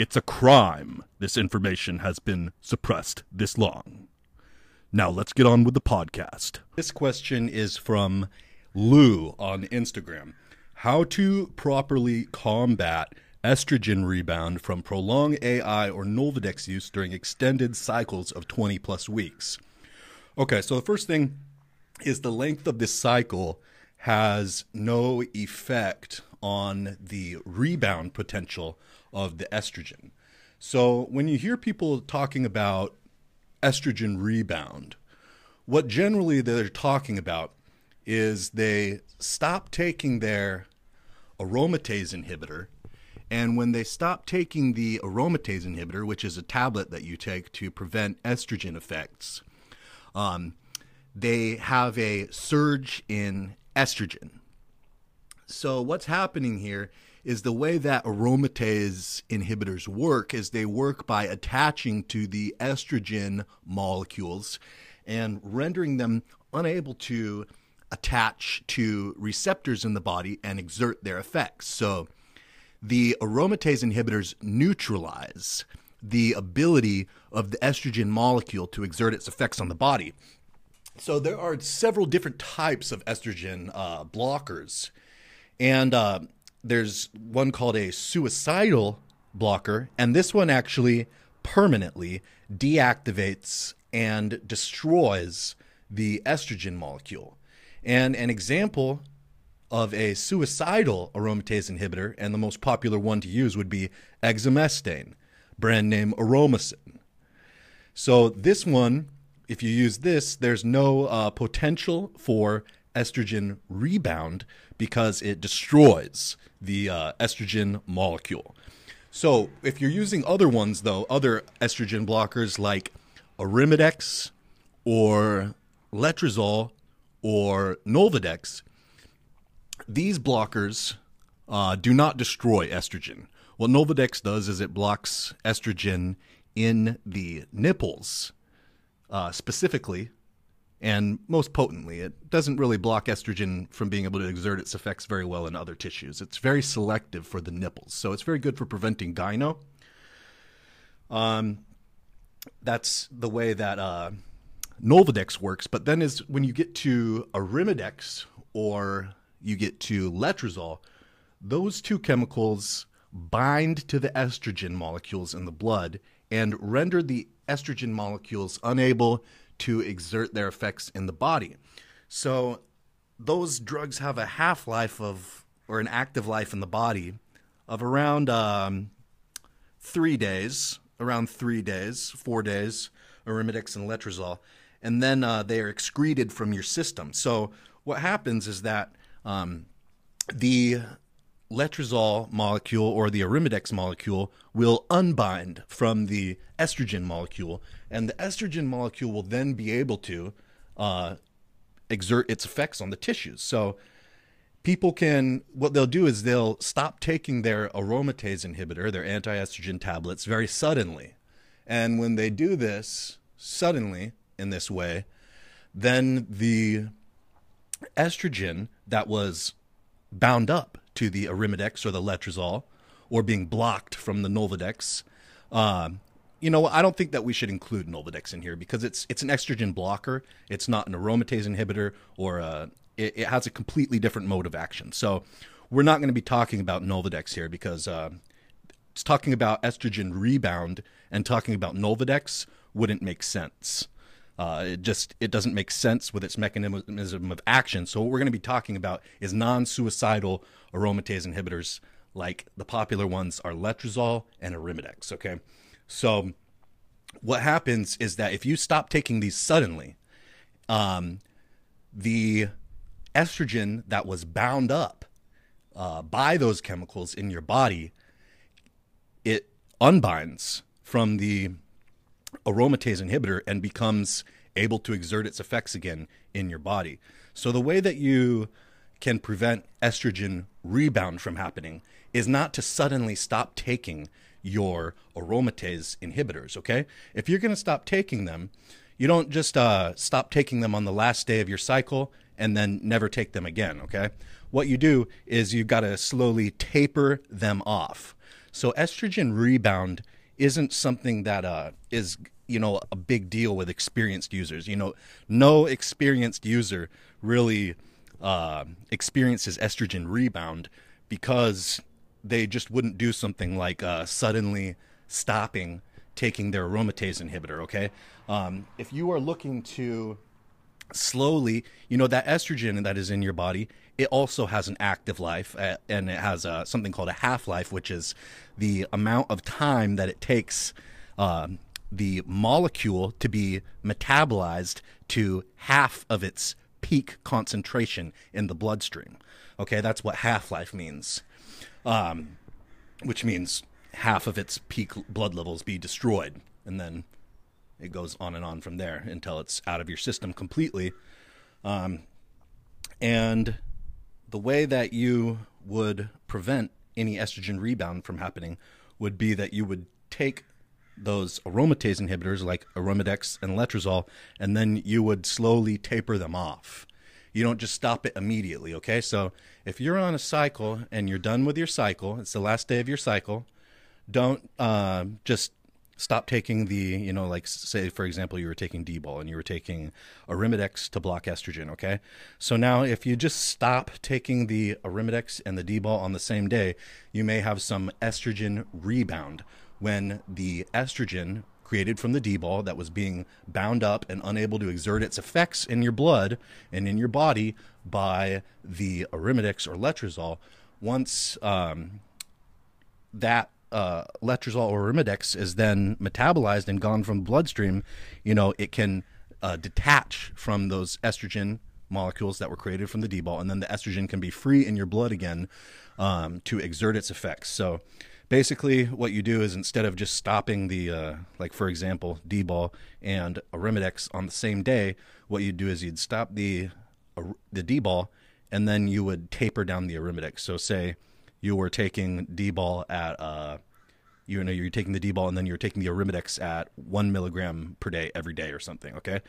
It's a crime this information has been suppressed this long. Now let's get on with the podcast. This question is from Lou on Instagram. How to properly combat estrogen rebound from prolonged AI or Nolvadex use during extended cycles of 20 plus weeks. Okay, so the first thing is the length of this cycle has no effect on the rebound potential of the estrogen. So when you hear people talking about estrogen rebound, what generally they're talking about is they stop taking their aromatase inhibitor. And when they stop taking the aromatase inhibitor, which is a tablet that you take to prevent estrogen effects, um, they have a surge in estrogen. So, what's happening here is the way that aromatase inhibitors work is they work by attaching to the estrogen molecules and rendering them unable to attach to receptors in the body and exert their effects. So the aromatase inhibitors neutralize the ability of the estrogen molecule to exert its effects on the body. So there are several different types of estrogen uh, blockers, and uh, there's one called a suicidal blocker, and this one actually permanently deactivates and destroys the estrogen molecule. And an example of a suicidal aromatase inhibitor, and the most popular one to use would be exemestane, brand name Aromasin. So this one, if you use this, there's no uh, potential for estrogen rebound because it destroys the uh, estrogen molecule. So if you're using other ones, though, other estrogen blockers like Arimidex or Letrozole or Novadex, these blockers uh, do not destroy estrogen. What Novadex does is it blocks estrogen in the nipples uh, specifically and most potently. It doesn't really block estrogen from being able to exert its effects very well in other tissues. It's very selective for the nipples, so it's very good for preventing gyno. Um, that's the way that uh, Nolvadex works. But then is when you get to Arimidex or you get to Letrozole, those two chemicals bind to the estrogen molecules in the blood and render the estrogen molecules unable to exert their effects in the body. So those drugs have a half life of, or an active life in the body of around um, three days, around three days, four days, Arimidex and Letrozole, and then uh, they are excreted from your system. So what happens is that um, the letrozole molecule or the arimidex molecule will unbind from the estrogen molecule, and the estrogen molecule will then be able to uh, exert its effects on the tissues. So people can what they'll do is they'll stop taking their aromatase inhibitor, their anti-estrogen tablets, very suddenly, and when they do this suddenly in this way, then the estrogen that was bound up to the Arimidex or the Letrozole or being blocked from the Novadex. Uh, you know, I don't think that we should include Novadex in here because it's it's an estrogen blocker. It's not an aromatase inhibitor or a, it, it has a completely different mode of action. So we're not going to be talking about Novadex here because uh, talking about estrogen rebound and talking about Novadex wouldn't make sense. Uh, it just it doesn't make sense with its mechanism of action. So what we're going to be talking about is non-suicidal aromatase inhibitors, like the popular ones are letrozole and arimidex. Okay, so what happens is that if you stop taking these suddenly, um, the estrogen that was bound up uh, by those chemicals in your body, it unbinds from the aromatase inhibitor and becomes able to exert its effects again in your body. So the way that you can prevent estrogen rebound from happening is not to suddenly stop taking your aromatase inhibitors, okay? If you're going to stop taking them, you don't just uh, stop taking them on the last day of your cycle and then never take them again, okay? What you do is you've got to slowly taper them off. So estrogen rebound isn't something that uh, is you know a big deal with experienced users. You know, no experienced user really uh, experiences estrogen rebound because they just wouldn't do something like uh, suddenly stopping taking their aromatase inhibitor. Okay, um, if you are looking to slowly, you know, that estrogen that is in your body, it also has an active life uh, and it has uh, something called a half life, which is the amount of time that it takes uh, the molecule to be metabolized to half of its peak concentration in the bloodstream. Okay, that's what half life means, um, which means half of its peak blood levels be destroyed. And then it goes on and on from there until it's out of your system completely. Um, and the way that you would prevent any estrogen rebound from happening would be that you would take those aromatase inhibitors like arimidex and letrozole, and then you would slowly taper them off. You don't just stop it immediately, okay? So if you're on a cycle and you're done with your cycle, it's the last day of your cycle, don't uh, just stop taking the, you know, like say for example you were taking D-bol and you were taking Arimidex to block estrogen, okay? So now if you just stop taking the Arimidex and the D-bol on the same day, you may have some estrogen rebound when the estrogen created from the D-bol that was being bound up and unable to exert its effects in your blood and in your body by the arimidex or letrozole once um, that uh, letrozole or arimidex is then metabolized and gone from bloodstream, you know, it can uh, detach from those estrogen molecules that were created from the D-bol, and then the estrogen can be free in your blood again um, to exert its effects. So basically, what you do is instead of just stopping the, uh, like for example, D-bol and arimidex on the same day, what you'd do is you'd stop the uh, the D-bol, and then you would taper down the arimidex. So say you were taking D-bol at uh, you know you're taking the D-bol and then you're taking the arimidex at one milligram per day every day or something. Okay,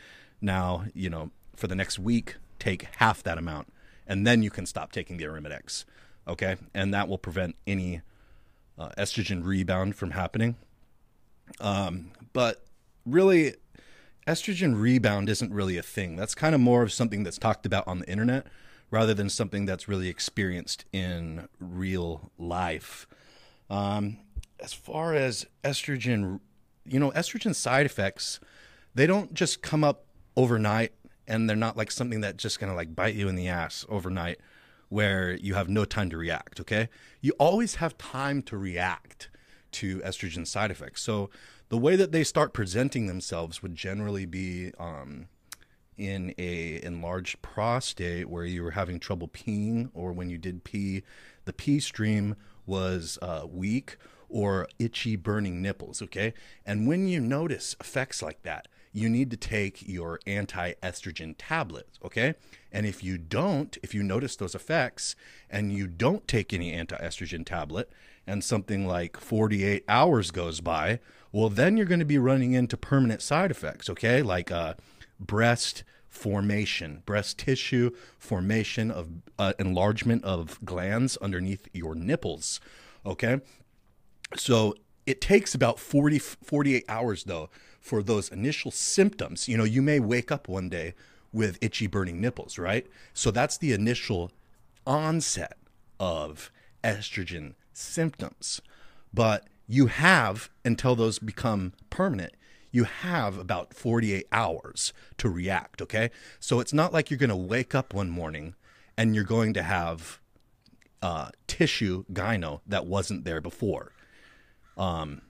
now you know for the next week take half that amount, and then you can stop taking the arimidex. Okay, and that will prevent any uh, estrogen rebound from happening. Um, but really, estrogen rebound isn't really a thing. That's kind of more of something that's talked about on the internet rather than something that's really experienced in real life. Um, as far as estrogen, you know, estrogen side effects, they don't just come up overnight and they're not like something that just gonna like bite you in the ass overnight where you have no time to react, okay? You always have time to react to estrogen side effects. So the way that they start presenting themselves would generally be um, in a enlarged prostate where you were having trouble peeing, or when you did pee, the pee stream was uh, weak or itchy burning nipples. Okay, and when you notice effects like that, you need to take your anti estrogen tablets. Okay, and if you don't, if you notice those effects and you don't take any anti estrogen tablet, and something like 48 hours goes by, well, then you're going to be running into permanent side effects. Okay, like uh, breast formation, breast tissue formation of uh, enlargement of glands underneath your nipples. Okay. So it takes about 40, 48 hours though for those initial symptoms. You know, you may wake up one day with itchy burning nipples, right? So that's the initial onset of estrogen symptoms. But you have until those become permanent you have about 48 hours to react okay? So it's not like you're going to wake up one morning and you're going to have uh, tissue gyno that wasn't there before. Um,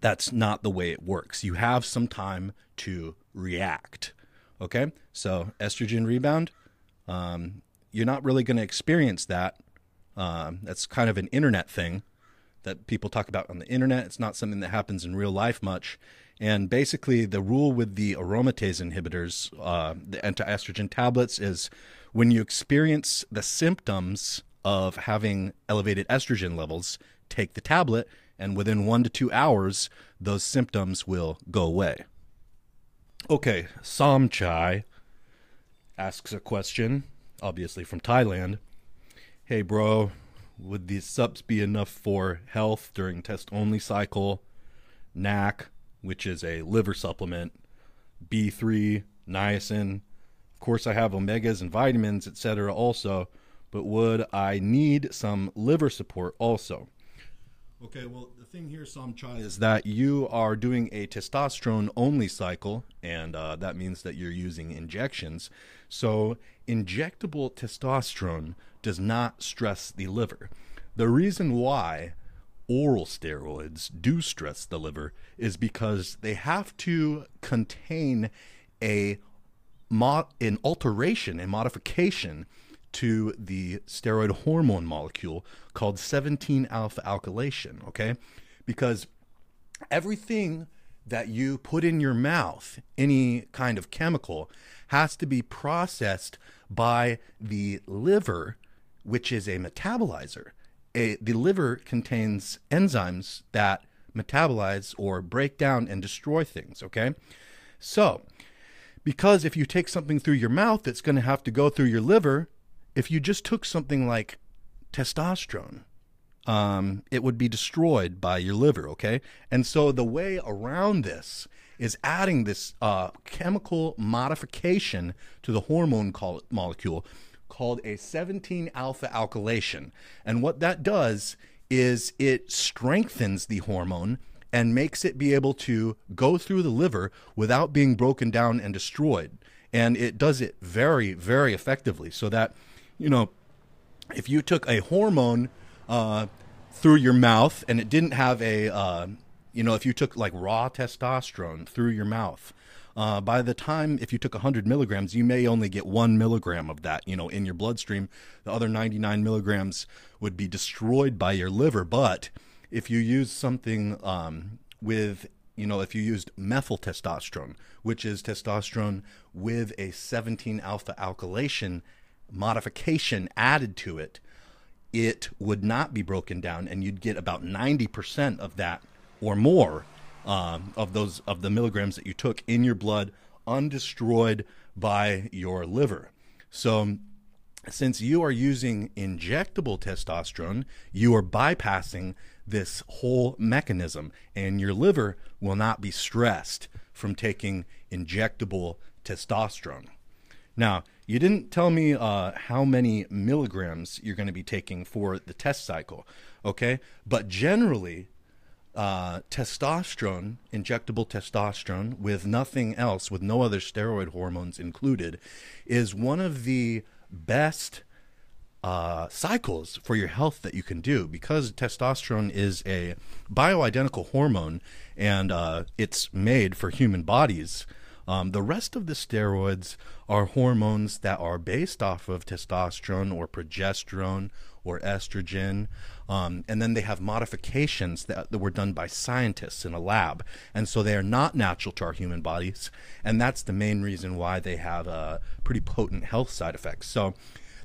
that's not the way it works. You have some time to react okay? So estrogen rebound um, you're not really going to experience that. Um, that's kind of an internet thing that people talk about on the internet. It's not something that happens in real life much. And basically, the rule with the aromatase inhibitors, uh, the anti-estrogen tablets, is when you experience the symptoms of having elevated estrogen levels, take the tablet, and within one to two hours, those symptoms will go away. Okay, Samchai asks a question, obviously from Thailand. Hey, bro, would these subs be enough for health during test only cycle? NAC, which is a liver supplement, B3, niacin. Of course, I have omegas and vitamins, etc. also, but would I need some liver support also? Okay, well, the thing here, Samchai, is that you are doing a testosterone only cycle, and uh, that means that you're using injections. So, injectable testosterone does not stress the liver. The reason why oral steroids do stress the liver is because they have to contain a an alteration, a modification to the steroid hormone molecule called 17 alpha alkylation, okay? Because everything that you put in your mouth, any kind of chemical, has to be processed by the liver, which is a metabolizer. A, the liver contains enzymes that metabolize or break down and destroy things, okay? So, because if you take something through your mouth that's going to have to go through your liver, if you just took something like testosterone, um, it would be destroyed by your liver, okay? And so the way around this is adding this uh, chemical modification to the hormone molecule called a 17 alpha alkylation. And what that does is it strengthens the hormone and makes it be able to go through the liver without being broken down and destroyed. And it does it very, very effectively so that you know, if you took a hormone uh, through your mouth and it didn't have a, uh, you know, if you took like raw testosterone through your mouth, uh, by the time if you took 100 milligrams, you may only get one milligram of that, you know, in your bloodstream. The other 99 milligrams would be destroyed by your liver. But if you use something um, with you know, if you used methyl testosterone, which is testosterone with a 17 alpha alkylation modification added to it, it would not be broken down, and you'd get about 90% of that or more um, of those of the milligrams that you took in your blood undestroyed by your liver. So, since you are using injectable testosterone, you are bypassing this whole mechanism, and your liver will not be stressed from taking injectable testosterone. Now, you didn't tell me uh, how many milligrams you're going to be taking for the test cycle, okay? But generally, uh, testosterone, injectable testosterone, with nothing else, with no other steroid hormones included, is one of the best uh, cycles for your health that you can do because testosterone is a bioidentical hormone and uh, it's made for human bodies. Um, the rest of the steroids are hormones that are based off of testosterone or progesterone or estrogen. Um, and then they have modifications that, that were done by scientists in a lab. And so they are not natural to our human bodies. And that's the main reason why they have uh, pretty potent health side effects. So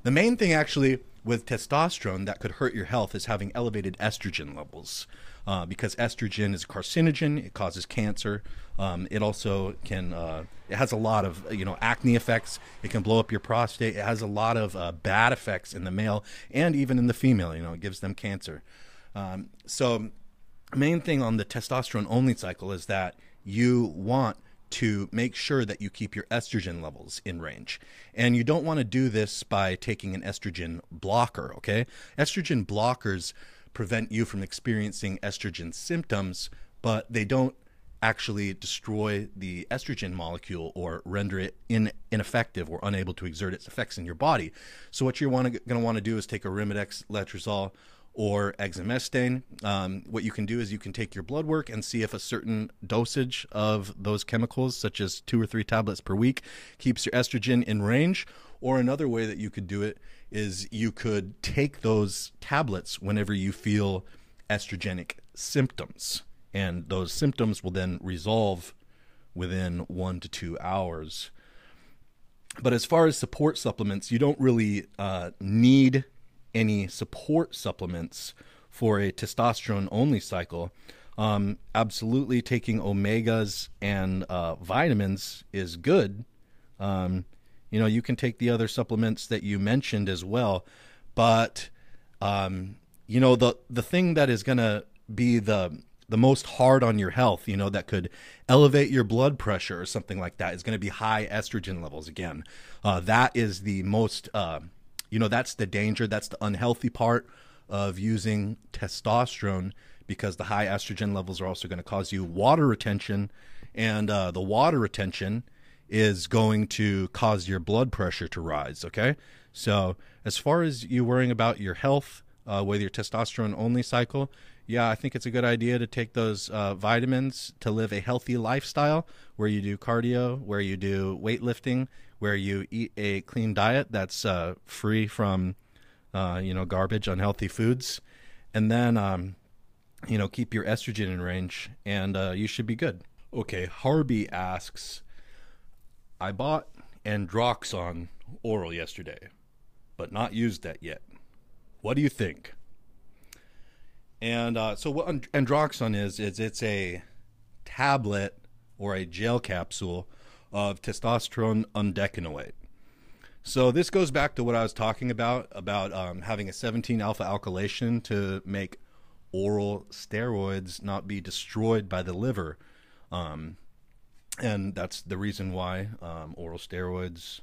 the main thing actually with testosterone that could hurt your health is having elevated estrogen levels uh, because estrogen is a carcinogen. It causes cancer. Um, it also can. Uh, it has a lot of you know acne effects. It can blow up your prostate. It has a lot of uh, bad effects in the male and even in the female. You know, it gives them cancer. Um, so, main thing on the testosterone only cycle is that you want to make sure that you keep your estrogen levels in range. And you don't want to do this by taking an estrogen blocker, okay? Estrogen blockers prevent you from experiencing estrogen symptoms, but they don't actually destroy the estrogen molecule or render it in, ineffective or unable to exert its effects in your body. So what you're going to want to do is take a Arimidex, letrozole, or exemestane. Um, what you can do is you can take your blood work and see if a certain dosage of those chemicals, such as two or three tablets per week, keeps your estrogen in range. Or another way that you could do it is you could take those tablets whenever you feel estrogenic symptoms and those symptoms will then resolve within one to two hours. But as far as support supplements, you don't really uh, need any support supplements for a testosterone only cycle. Um, absolutely, taking omegas and uh, vitamins is good. Um, you know, you can take the other supplements that you mentioned as well, but um, you know the the thing that is going to be the the most hard on your health, you know, that could elevate your blood pressure or something like that is going to be high estrogen levels again. Uh, that is the most, uh, you know, that's the danger. That's the unhealthy part of using testosterone because the high estrogen levels are also going to cause you water retention. And uh, the water retention is going to cause your blood pressure to rise. Okay. So, as far as you worrying about your health, uh, with your testosterone only cycle, yeah, I think it's a good idea to take those uh, vitamins to live a healthy lifestyle where you do cardio, where you do weightlifting, where you eat a clean diet that's uh, free from, uh, you know, garbage, unhealthy foods, and then, um, you know, keep your estrogen in range, and uh, you should be good. Okay, Harby asks, I bought Androxon oral yesterday, but not used that yet. What do you think? And uh, so what androxon is is it's a tablet or a gel capsule of testosterone undecanoate. So this goes back to what I was talking about about um, having a 17 alpha alkylation to make oral steroids not be destroyed by the liver. Um, and that's the reason why um, oral steroids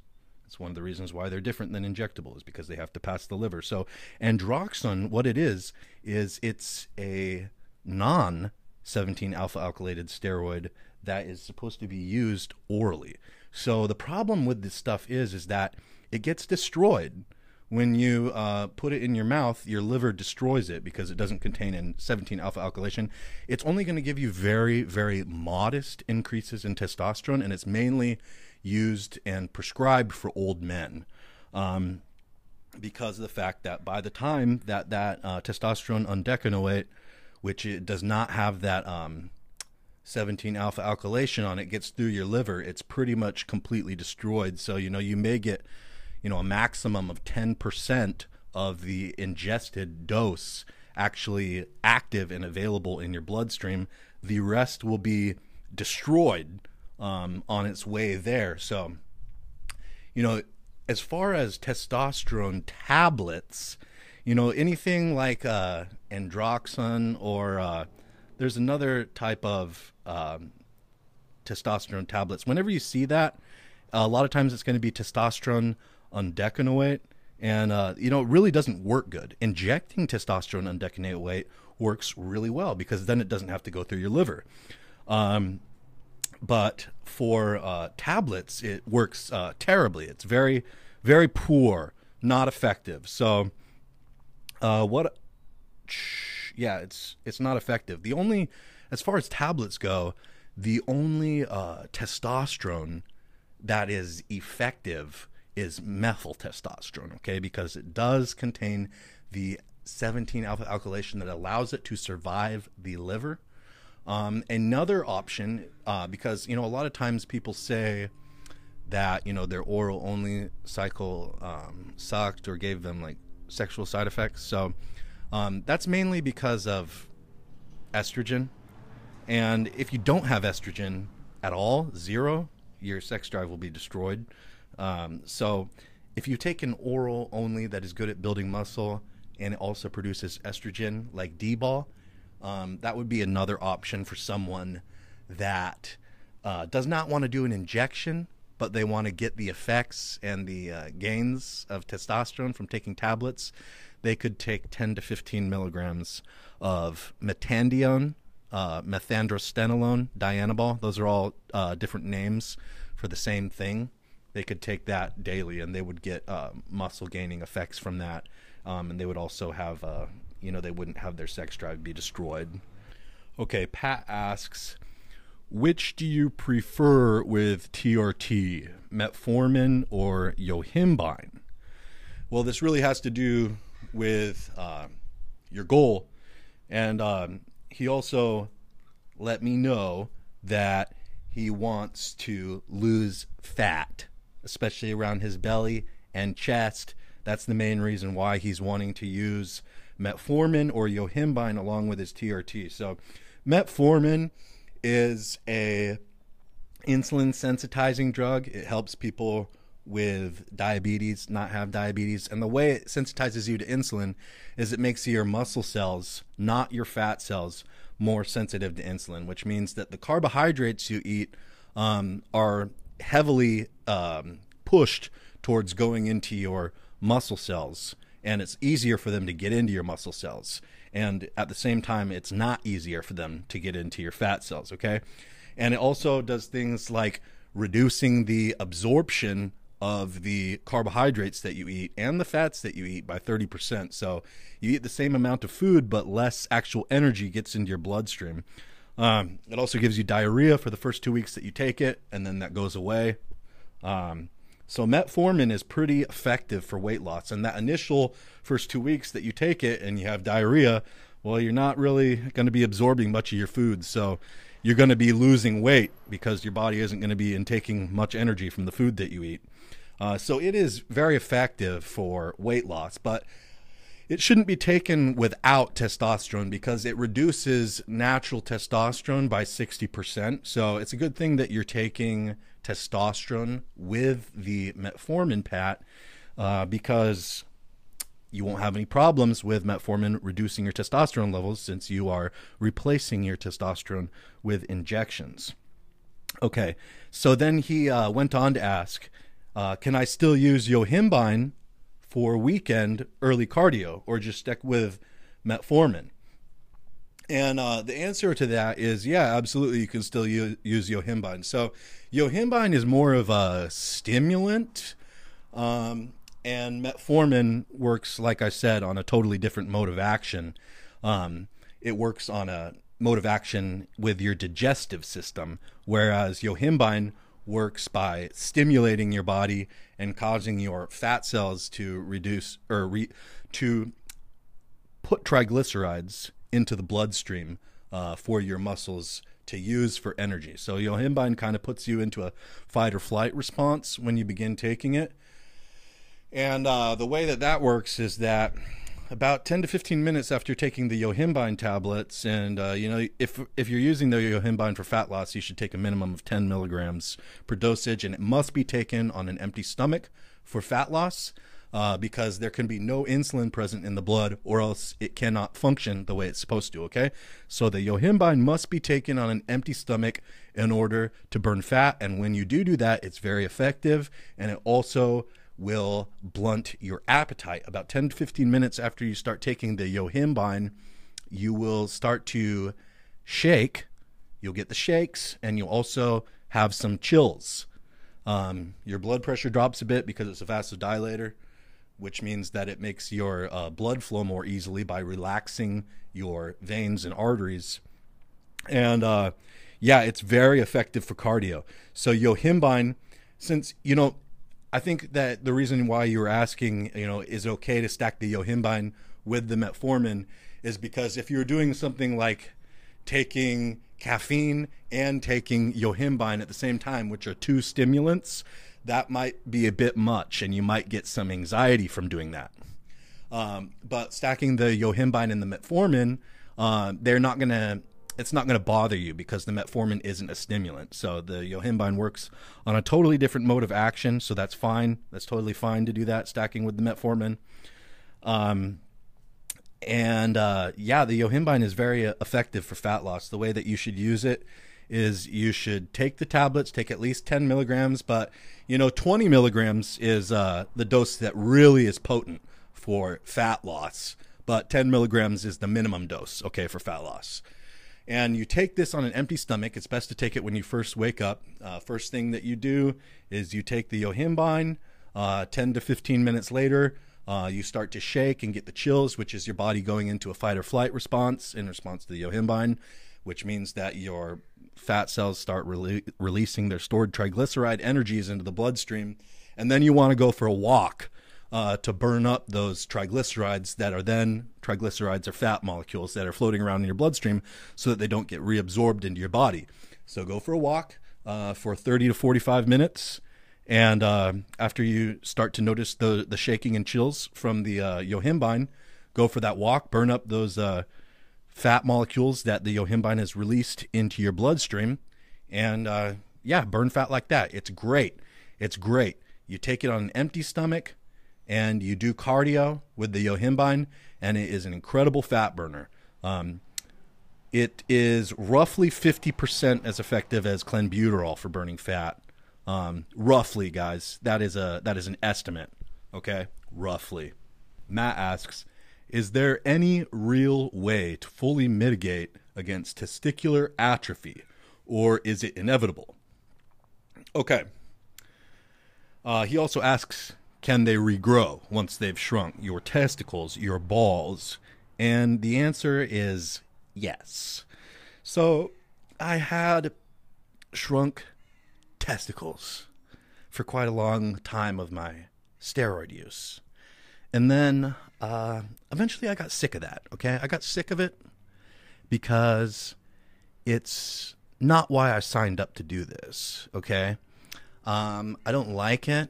it's one of the reasons why they're different than injectable is because they have to pass the liver. So androxon, what it is, is it's a non 17 alpha alkylated steroid that is supposed to be used orally. So the problem with this stuff is is that it gets destroyed when you uh, put it in your mouth, your liver destroys it because it doesn't contain 17 alpha alkylation. It's only going to give you very, very modest increases in testosterone, and it's mainly used and prescribed for old men. Um, because of the fact that by the time that that uh, testosterone undecanoate, which it does not have that um, 17 alpha alkylation on it, gets through your liver, it's pretty much completely destroyed. So you know you may get you know a maximum of 10% of the ingested dose actually active and available in your bloodstream. The rest will be destroyed um, on its way there. So, you know, as far as testosterone tablets, you know, anything like uh, androxon or uh, there's another type of um, testosterone tablets. Whenever you see that, a lot of times it's going to be testosterone undecanoate. And, uh, you know, it really doesn't work good. Injecting testosterone undecanoate works really well because then it doesn't have to go through your liver. Um, but for uh, tablets, it works uh, terribly. It's very, very poor, not effective. So, uh, what? Yeah, it's it's not effective. The only, as far as tablets go, the only uh, testosterone that is effective is methyl testosterone. Okay, because it does contain the 17 alpha alkylation that allows it to survive the liver. Um, another option, uh, because you know a lot of times people say that you know their oral only cycle um, sucked or gave them like sexual side effects. So um, that's mainly because of estrogen. And if you don't have estrogen at all, zero, your sex drive will be destroyed. Um, so if you take an oral only that is good at building muscle and it also produces estrogen, like D-bol, um, that would be another option for someone that uh, does not want to do an injection, but they want to get the effects and the uh, gains of testosterone from taking tablets. They could take 10 to 15 milligrams of methandienone, uh, methandrostenolone, dianabol. Those are all uh, different names for the same thing. They could take that daily, and they would get uh, muscle gaining effects from that. Um, and they would also have, uh, you know, they wouldn't have their sex drive be destroyed. Okay, Pat asks, which do you prefer with TRT, metformin or yohimbine? Well, this really has to do with uh, your goal. And um, he also let me know that he wants to lose fat, especially around his belly and chest. That's the main reason why he's wanting to use metformin or yohimbine along with his TRT. So, metformin is a insulin sensitizing drug. It helps people with diabetes not have diabetes. And the way it sensitizes you to insulin is it makes your muscle cells not your fat cells more sensitive to insulin which means that the carbohydrates you eat um, are heavily um, pushed towards going into your muscle cells. And it's easier for them to get into your muscle cells. And at the same time it's not easier for them to get into your fat cells okay? And it also does things like reducing the absorption of the carbohydrates that you eat and the fats that you eat by 30%. So you eat the same amount of food, but less actual energy gets into your bloodstream. Um, it also gives you diarrhea for the first two weeks that you take it, and then that goes away. Um, so metformin is pretty effective for weight loss. And that initial first two weeks that you take it and you have diarrhea, well, you're not really going to be absorbing much of your food. So you're going to be losing weight because your body isn't going to be intaking much energy from the food that you eat. Uh, so it is very effective for weight loss, but it shouldn't be taken without testosterone because it reduces natural testosterone by 60%. So it's a good thing that you're taking testosterone with the metformin pat uh, because you won't have any problems with metformin reducing your testosterone levels since you are replacing your testosterone with injections. Okay, so then he uh, went on to ask uh, can I still use yohimbine for weekend early cardio or just stick with metformin? And uh, the answer to that is yeah, absolutely. You can still use, yohimbine. So, yohimbine is more of a stimulant, um, and metformin works, like I said, on a totally different mode of action. Um, it works on a mode of action with your digestive system, whereas yohimbine works by stimulating your body and causing your fat cells to reduce or re, to put triglycerides into the bloodstream uh, for your muscles to use for energy. So yohimbine kind of puts you into a fight or flight response when you begin taking it. And uh, the way that that works is that about 10 to 15 minutes after taking the yohimbine tablets and uh, you know if if you're using the yohimbine for fat loss you should take a minimum of 10 milligrams per dosage and it must be taken on an empty stomach for fat loss uh, because there can be no insulin present in the blood or else it cannot function the way it's supposed to okay? So the yohimbine must be taken on an empty stomach in order to burn fat and when you do do that it's very effective and it also will blunt your appetite. About 10 to 15 minutes after you start taking the yohimbine, you will start to shake. You'll get the shakes, and you'll also have some chills. Um, your blood pressure drops a bit because it's a vasodilator, which means that it makes your uh, blood flow more easily by relaxing your veins and arteries. And uh, yeah, it's very effective for cardio. So yohimbine, since you know I think that the reason why you were asking, you know, is it okay to stack the yohimbine with the metformin is because if you're doing something like taking caffeine and taking yohimbine at the same time, which are two stimulants, that might be a bit much and you might get some anxiety from doing that. Um, but stacking the yohimbine and the metformin, uh, they're not going to it's not going to bother you because the metformin isn't a stimulant. So the yohimbine works on a totally different mode of action. So that's fine. That's totally fine to do that stacking with the metformin. Um, and uh, yeah, the yohimbine is very uh, effective for fat loss. The way that you should use it is you should take the tablets, take at least 10 milligrams, but you know, 20 milligrams is uh, the dose that really is potent for fat loss, but 10 milligrams is the minimum dose, okay, for fat loss. And you take this on an empty stomach. It's best to take it when you first wake up. Uh, first thing that you do is you take the yohimbine. Uh, 10 to 15 minutes later, uh, you start to shake and get the chills, which is your body going into a fight or flight response in response to the yohimbine, which means that your fat cells start rele- releasing their stored triglyceride energies into the bloodstream. And then you want to go for a walk uh, to burn up those triglycerides that are then triglycerides are fat molecules that are floating around in your bloodstream so that they don't get reabsorbed into your body. So go for a walk uh, for 30 to 45 minutes. And uh, after you start to notice the, the shaking and chills from the uh, yohimbine, go for that walk, burn up those uh, fat molecules that the yohimbine has released into your bloodstream. And uh, yeah, burn fat like that. It's great. It's great. You take it on an empty stomach and you do cardio with the yohimbine, and it is an incredible fat burner. Um, it is roughly 50% as effective as clenbuterol for burning fat. Um, roughly, guys, that is a that is an estimate. Okay, roughly. Matt asks, is there any real way to fully mitigate against testicular atrophy, or is it inevitable? Okay. Uh, he also asks, can they regrow once they've shrunk your testicles, your balls? And the answer is yes. So I had shrunk testicles for quite a long time of my steroid use. And then uh, eventually I got sick of that, okay? I got sick of it because it's not why I signed up to do this, okay? Um, I don't like it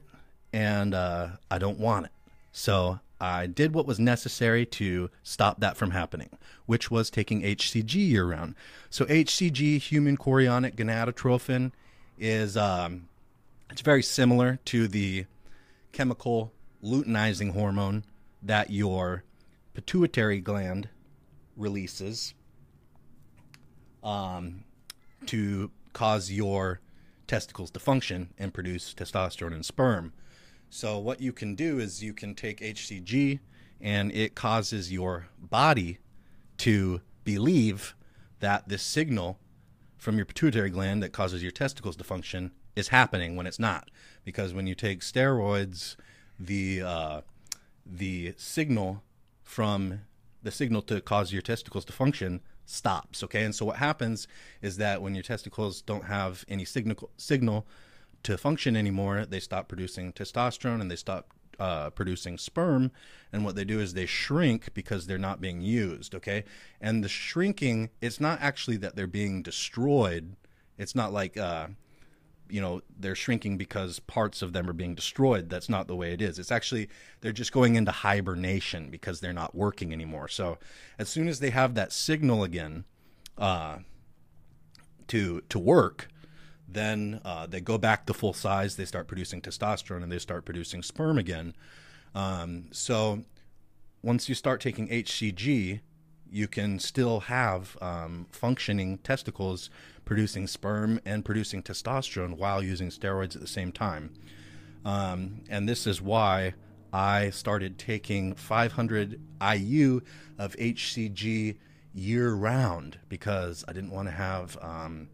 and uh, I don't want it. So I did what was necessary to stop that from happening, which was taking HCG year round. So HCG, human chorionic gonadotrophin, is um, it's very similar to the chemical luteinizing hormone that your pituitary gland releases um, to cause your testicles to function and produce testosterone and sperm. So, what you can do is you can take HCG and it causes your body to believe that this signal from your pituitary gland that causes your testicles to function is happening when it's not. Because when you take steroids, the uh, the signal from the signal to cause your testicles to function stops. Okay, and so what happens is that when your testicles don't have any signal signal to function anymore, they stop producing testosterone and they stop uh, producing sperm. And what they do is they shrink because they're not being used. Okay, and the shrinking, it's not actually that they're being destroyed. It's not like uh, you know they're shrinking because parts of them are being destroyed that's not the way it is it's actually they're just going into hibernation because they're not working anymore so as soon as they have that signal again uh, to to work then uh, they go back to full size they start producing testosterone and they start producing sperm again um, so once you start taking hcg you can still have um, functioning testicles producing sperm and producing testosterone while using steroids at the same time. Um, and this is why I started taking 500 IU of HCG year round because I didn't want to have um,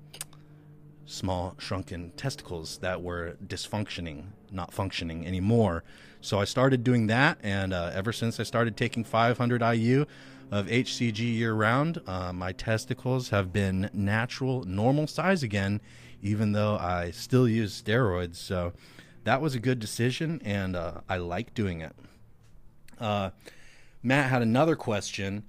small shrunken testicles that were dysfunctioning, not functioning anymore. So I started doing that, and uh, ever since I started taking 500 IU, of HCG year round. Uh, my testicles have been natural, normal size again, even though I still use steroids. So that was a good decision, and uh, I like doing it. Uh, Matt had another question.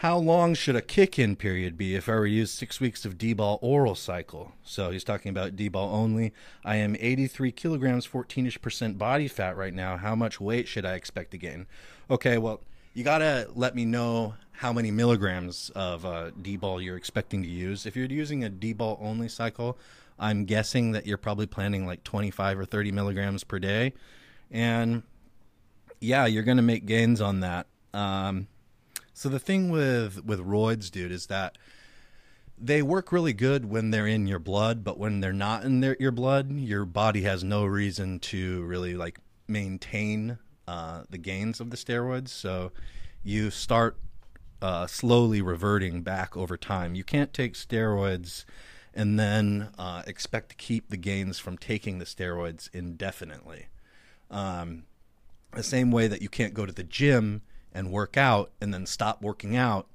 How long should a kick in period be if I were to use six weeks of D-bol oral cycle? So he's talking about D-bol only. I am 83 kilograms, 14 ish percent body fat right now. How much weight should I expect to gain? Okay, well, you gotta let me know how many milligrams of uh, D-bol you're expecting to use. If you're using a D-bol only cycle, I'm guessing that you're probably planning like 25 or 30 milligrams per day, and yeah, you're gonna make gains on that. Um, so the thing with with roids, dude, is that they work really good when they're in your blood, but when they're not in their, your blood, your body has no reason to really like maintain uh, the gains of the steroids. So you start uh, slowly reverting back over time. You can't take steroids and then uh, expect to keep the gains from taking the steroids indefinitely. Um, the same way that you can't go to the gym and work out and then stop working out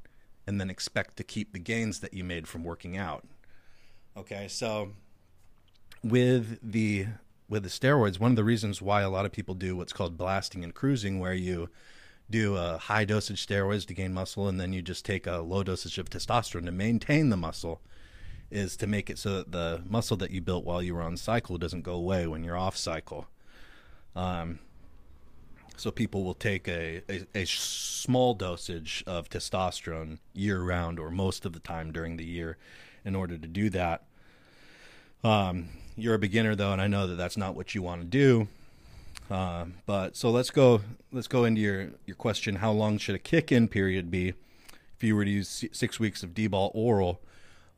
and then expect to keep the gains that you made from working out. Okay, so with the with the steroids, one of the reasons why a lot of people do what's called blasting and cruising, where you do a high dosage steroids to gain muscle and then you just take a low dosage of testosterone to maintain the muscle, is to make it so that the muscle that you built while you were on cycle doesn't go away when you're off cycle. Um, so people will take a, a, a, small dosage of testosterone year round or most of the time during the year in order to do that. Um, you're a beginner though, and I know that that's not what you want to do. Uh, but so let's go let's go into your your question. How long should a kick in period be if you were to use six weeks of D-bol oral?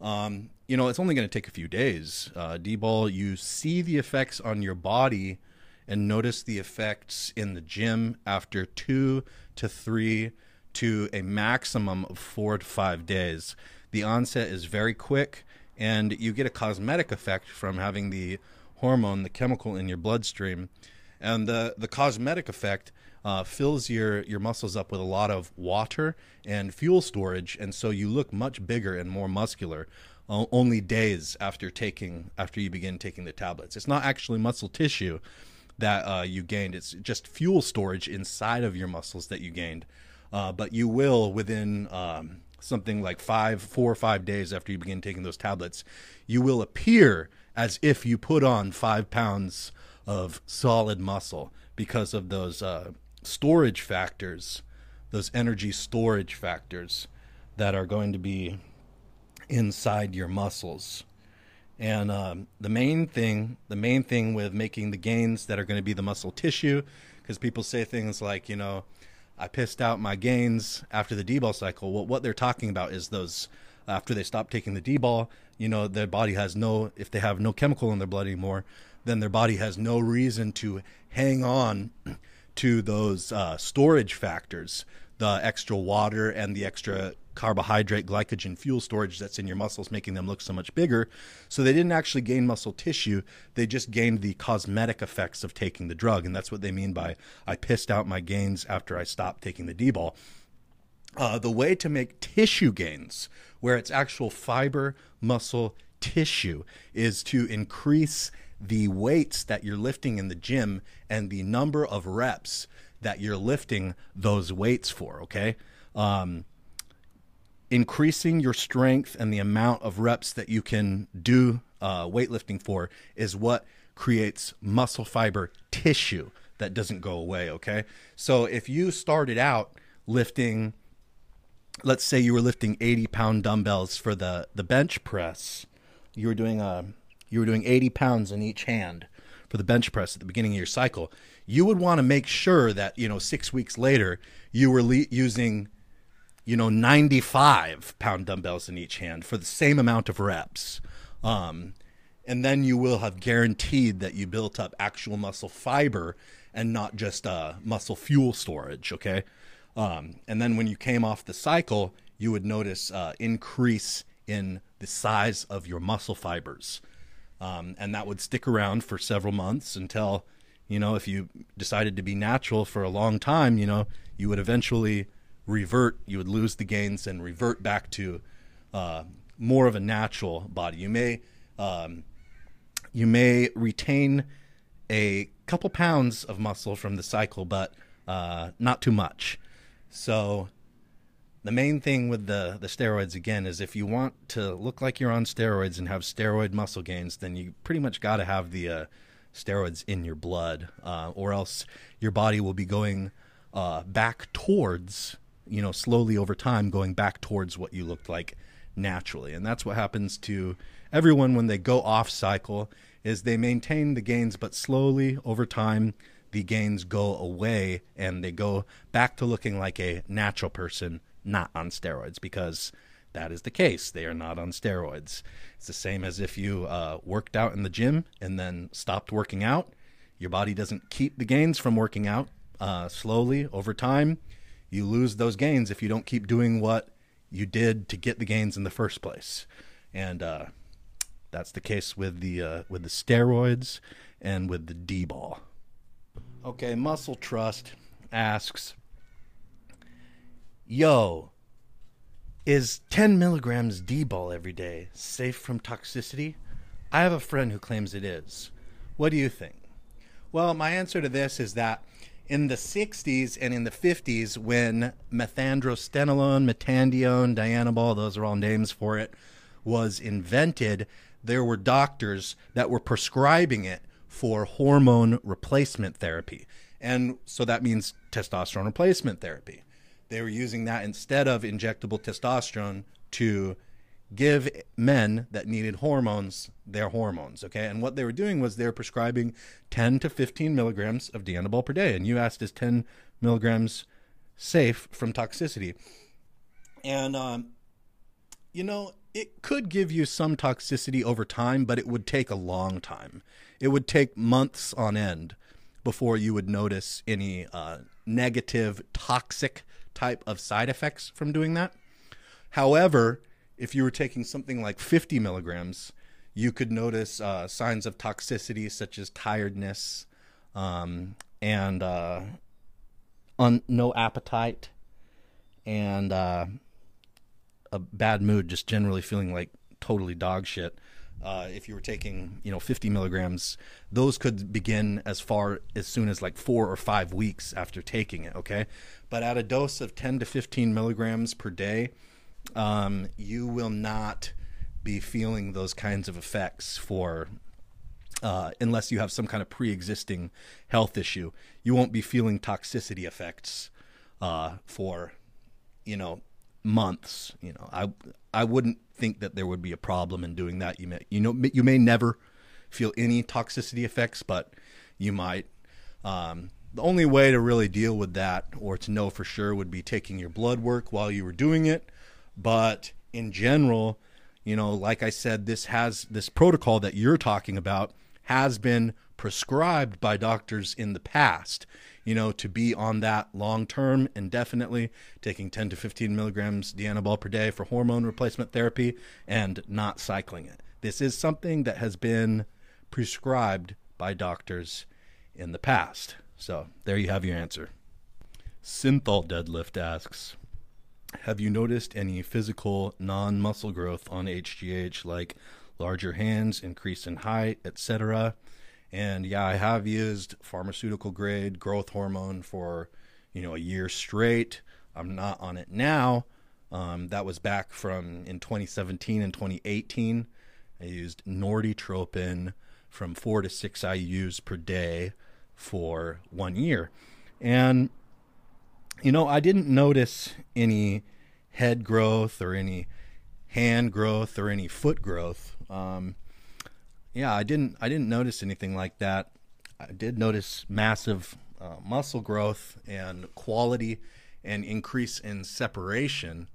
Um, you know, it's only going to take a few days. Uh, D-bol, you see the effects on your body and notice the effects in the gym after two to three to a maximum of four to five days. The onset is very quick, and you get a cosmetic effect from having the hormone, the chemical in your bloodstream. And the, the cosmetic effect uh, fills your, your muscles up with a lot of water and fuel storage, and so you look much bigger and more muscular. Only days after taking after you begin taking the tablets. It's not actually muscle tissue that uh, you gained. It's just fuel storage inside of your muscles that you gained. Uh, but you will within um, something like five, four or five days after you begin taking those tablets, you will appear as if you put on five pounds of solid muscle because of those uh, storage factors, those energy storage factors that are going to be inside your muscles. And um, the main thing, the main thing with making the gains that are going to be the muscle tissue, because people say things like, you know, I pissed out my gains after the D-bol cycle. Well, what they're talking about is those after they stop taking the D-bol, you know, their body has no, if they have no chemical in their blood anymore, then their body has no reason to hang on to those uh, storage factors, the extra water and the extra carbohydrate, glycogen, fuel storage that's in your muscles, making them look so much bigger. So they didn't actually gain muscle tissue. They just gained the cosmetic effects of taking the drug. And that's what they mean by I pissed out my gains after I stopped taking the D-bol. Uh, the way to make tissue gains, where it's actual fiber, muscle, tissue, is to increase the weights that you're lifting in the gym and the number of reps that you're lifting those weights for. Okay. Um, increasing your strength and the amount of reps that you can do uh, weightlifting for is what creates muscle fiber tissue that doesn't go away. Okay. So if you started out lifting, let's say you were lifting 80 pound dumbbells for the, the bench press, you were doing a, uh, you were doing 80 pounds in each hand for the bench press at the beginning of your cycle. You would want to make sure that, you know, six weeks later, you were le- using you know, 95 pound dumbbells in each hand for the same amount of reps. Um, and then you will have guaranteed that you built up actual muscle fiber and not just uh, muscle fuel storage. Okay. Um, and then when you came off the cycle, you would notice uh, increase in the size of your muscle fibers. Um, and that would stick around for several months until, you know, if you decided to be natural for a long time, you know, you would eventually revert, you would lose the gains and revert back to uh, more of a natural body. You may um, you may retain a couple pounds of muscle from the cycle, but uh, not too much. So the main thing with the the steroids again is if you want to look like you're on steroids and have steroid muscle gains, then you pretty much got to have the uh, steroids in your blood, uh, or else your body will be going uh, back towards you know, slowly over time going back towards what you looked like naturally. And that's what happens to everyone when they go off cycle is they maintain the gains but slowly over time the gains go away and they go back to looking like a natural person not on steroids because that is the case. They are not on steroids. It's the same as if you uh, worked out in the gym and then stopped working out. Your body doesn't keep the gains from working out uh, slowly over time, you lose those gains if you don't keep doing what you did to get the gains in the first place. And uh, that's the case with the uh, with the steroids and with the D-bol. Okay, Muscle Trust asks, "Yo, is 10 milligrams D-bol every day safe from toxicity? I have a friend who claims it is. What do you think?" Well, my answer to this is that in the 60s and in the 50s, when methandrostenolone, methandienone, dianabol, those are all names for it, was invented, there were doctors that were prescribing it for hormone replacement therapy. And so that means testosterone replacement therapy. They were using that instead of injectable testosterone to give men that needed hormones their hormones. Okay. And what they were doing was they were prescribing 10 to 15 milligrams of Dianabol per day. And you asked, is 10 milligrams safe from toxicity? And, um, you know, it could give you some toxicity over time, but it would take a long time. It would take months on end before you would notice any uh, negative, toxic type of side effects from doing that. However, if you were taking something like 50 milligrams, you could notice uh, signs of toxicity such as tiredness um, and uh, un- no appetite and uh, a bad mood, just generally feeling like totally dog shit. Uh, if you were taking, you know, 50 milligrams, those could begin as far as soon as like four or five weeks after taking it. Okay, but at a dose of 10 to 15 milligrams per day, um, you will not be feeling those kinds of effects for uh, unless you have some kind of pre-existing health issue. You won't be feeling toxicity effects uh, for you know months. You know, I I wouldn't think that there would be a problem in doing that. You may you know you may never feel any toxicity effects, but you might. Um, the only way to really deal with that or to know for sure would be taking your blood work while you were doing it but in general, you know, like I said, this has this protocol that you're talking about has been prescribed by doctors in the past, you know, to be on that long term indefinitely, taking 10 to 15 milligrams Dianabol per day for hormone replacement therapy and not cycling it. This is something that has been prescribed by doctors in the past. So there you have your answer. Synthol Deadlift asks, have you noticed any physical non muscle growth on HGH, like larger hands, increase in height, etc.? And yeah, I have used pharmaceutical grade growth hormone for you know a year straight. I'm not on it now. Um, that was back from in 2017 and 2018. I used Norditropin from four to six IUs per day for one year, and you know, I didn't notice any head growth or any hand growth or any foot growth. Um, yeah, I didn't. I didn't notice anything like that. I did notice massive uh, muscle growth and quality and increase in separation.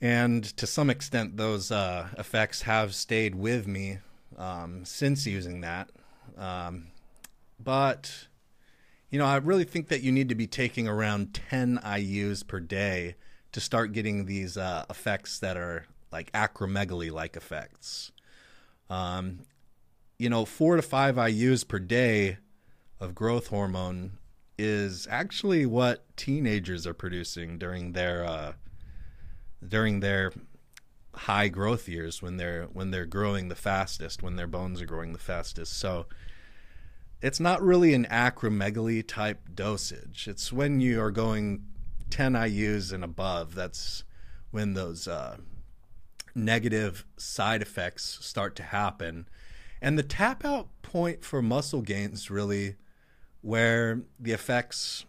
And to some extent, those uh, effects have stayed with me um, since using that. Um, but you know, I really think that you need to be taking around 10 IUs per day to start getting these uh, effects that are like acromegaly like effects. Um, you know, four to five IUs per day of growth hormone is actually what teenagers are producing during their uh, during their high growth years when they're when they're growing the fastest, when their bones are growing the fastest. So it's not really an acromegaly type dosage. It's when you are going 10 IUs and above. That's when those uh, negative side effects start to happen. And the tap out point for muscle gains really where the effects,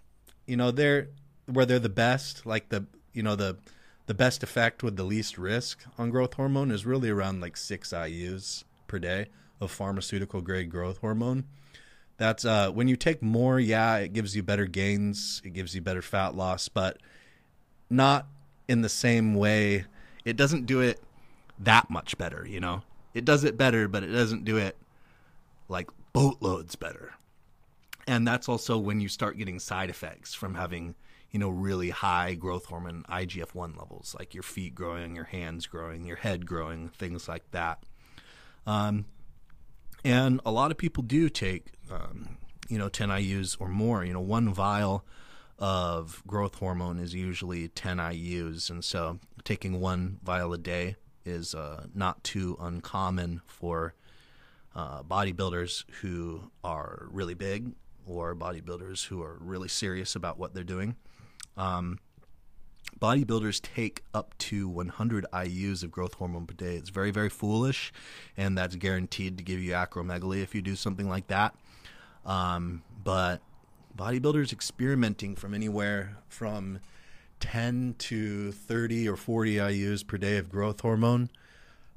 you know, they're where they're the best, like the you know the the best effect with the least risk on growth hormone is really around like six IUs per day of pharmaceutical grade growth hormone. That's uh, when you take more, yeah, it gives you better gains, it gives you better fat loss, but not in the same way. It doesn't do it that much better, you know? It does it better, but it doesn't do it like boatloads better. and that's also when you start getting side effects from having you know really high growth hormone IGF-1 levels like your feet growing your hands growing your head growing things like that um, and a lot of people do take um, you know 10 IUs or more you know one vial of growth hormone is usually 10 IUs and so taking one vial a day is uh, not too uncommon for uh, bodybuilders who are really big or bodybuilders who are really serious about what they're doing. Um, bodybuilders take up to 100 IUs of growth hormone per day. It's very, very foolish, and that's guaranteed to give you acromegaly if you do something like that. Um, but bodybuilders experimenting from anywhere from 10 to 30 or 40 IUs per day of growth hormone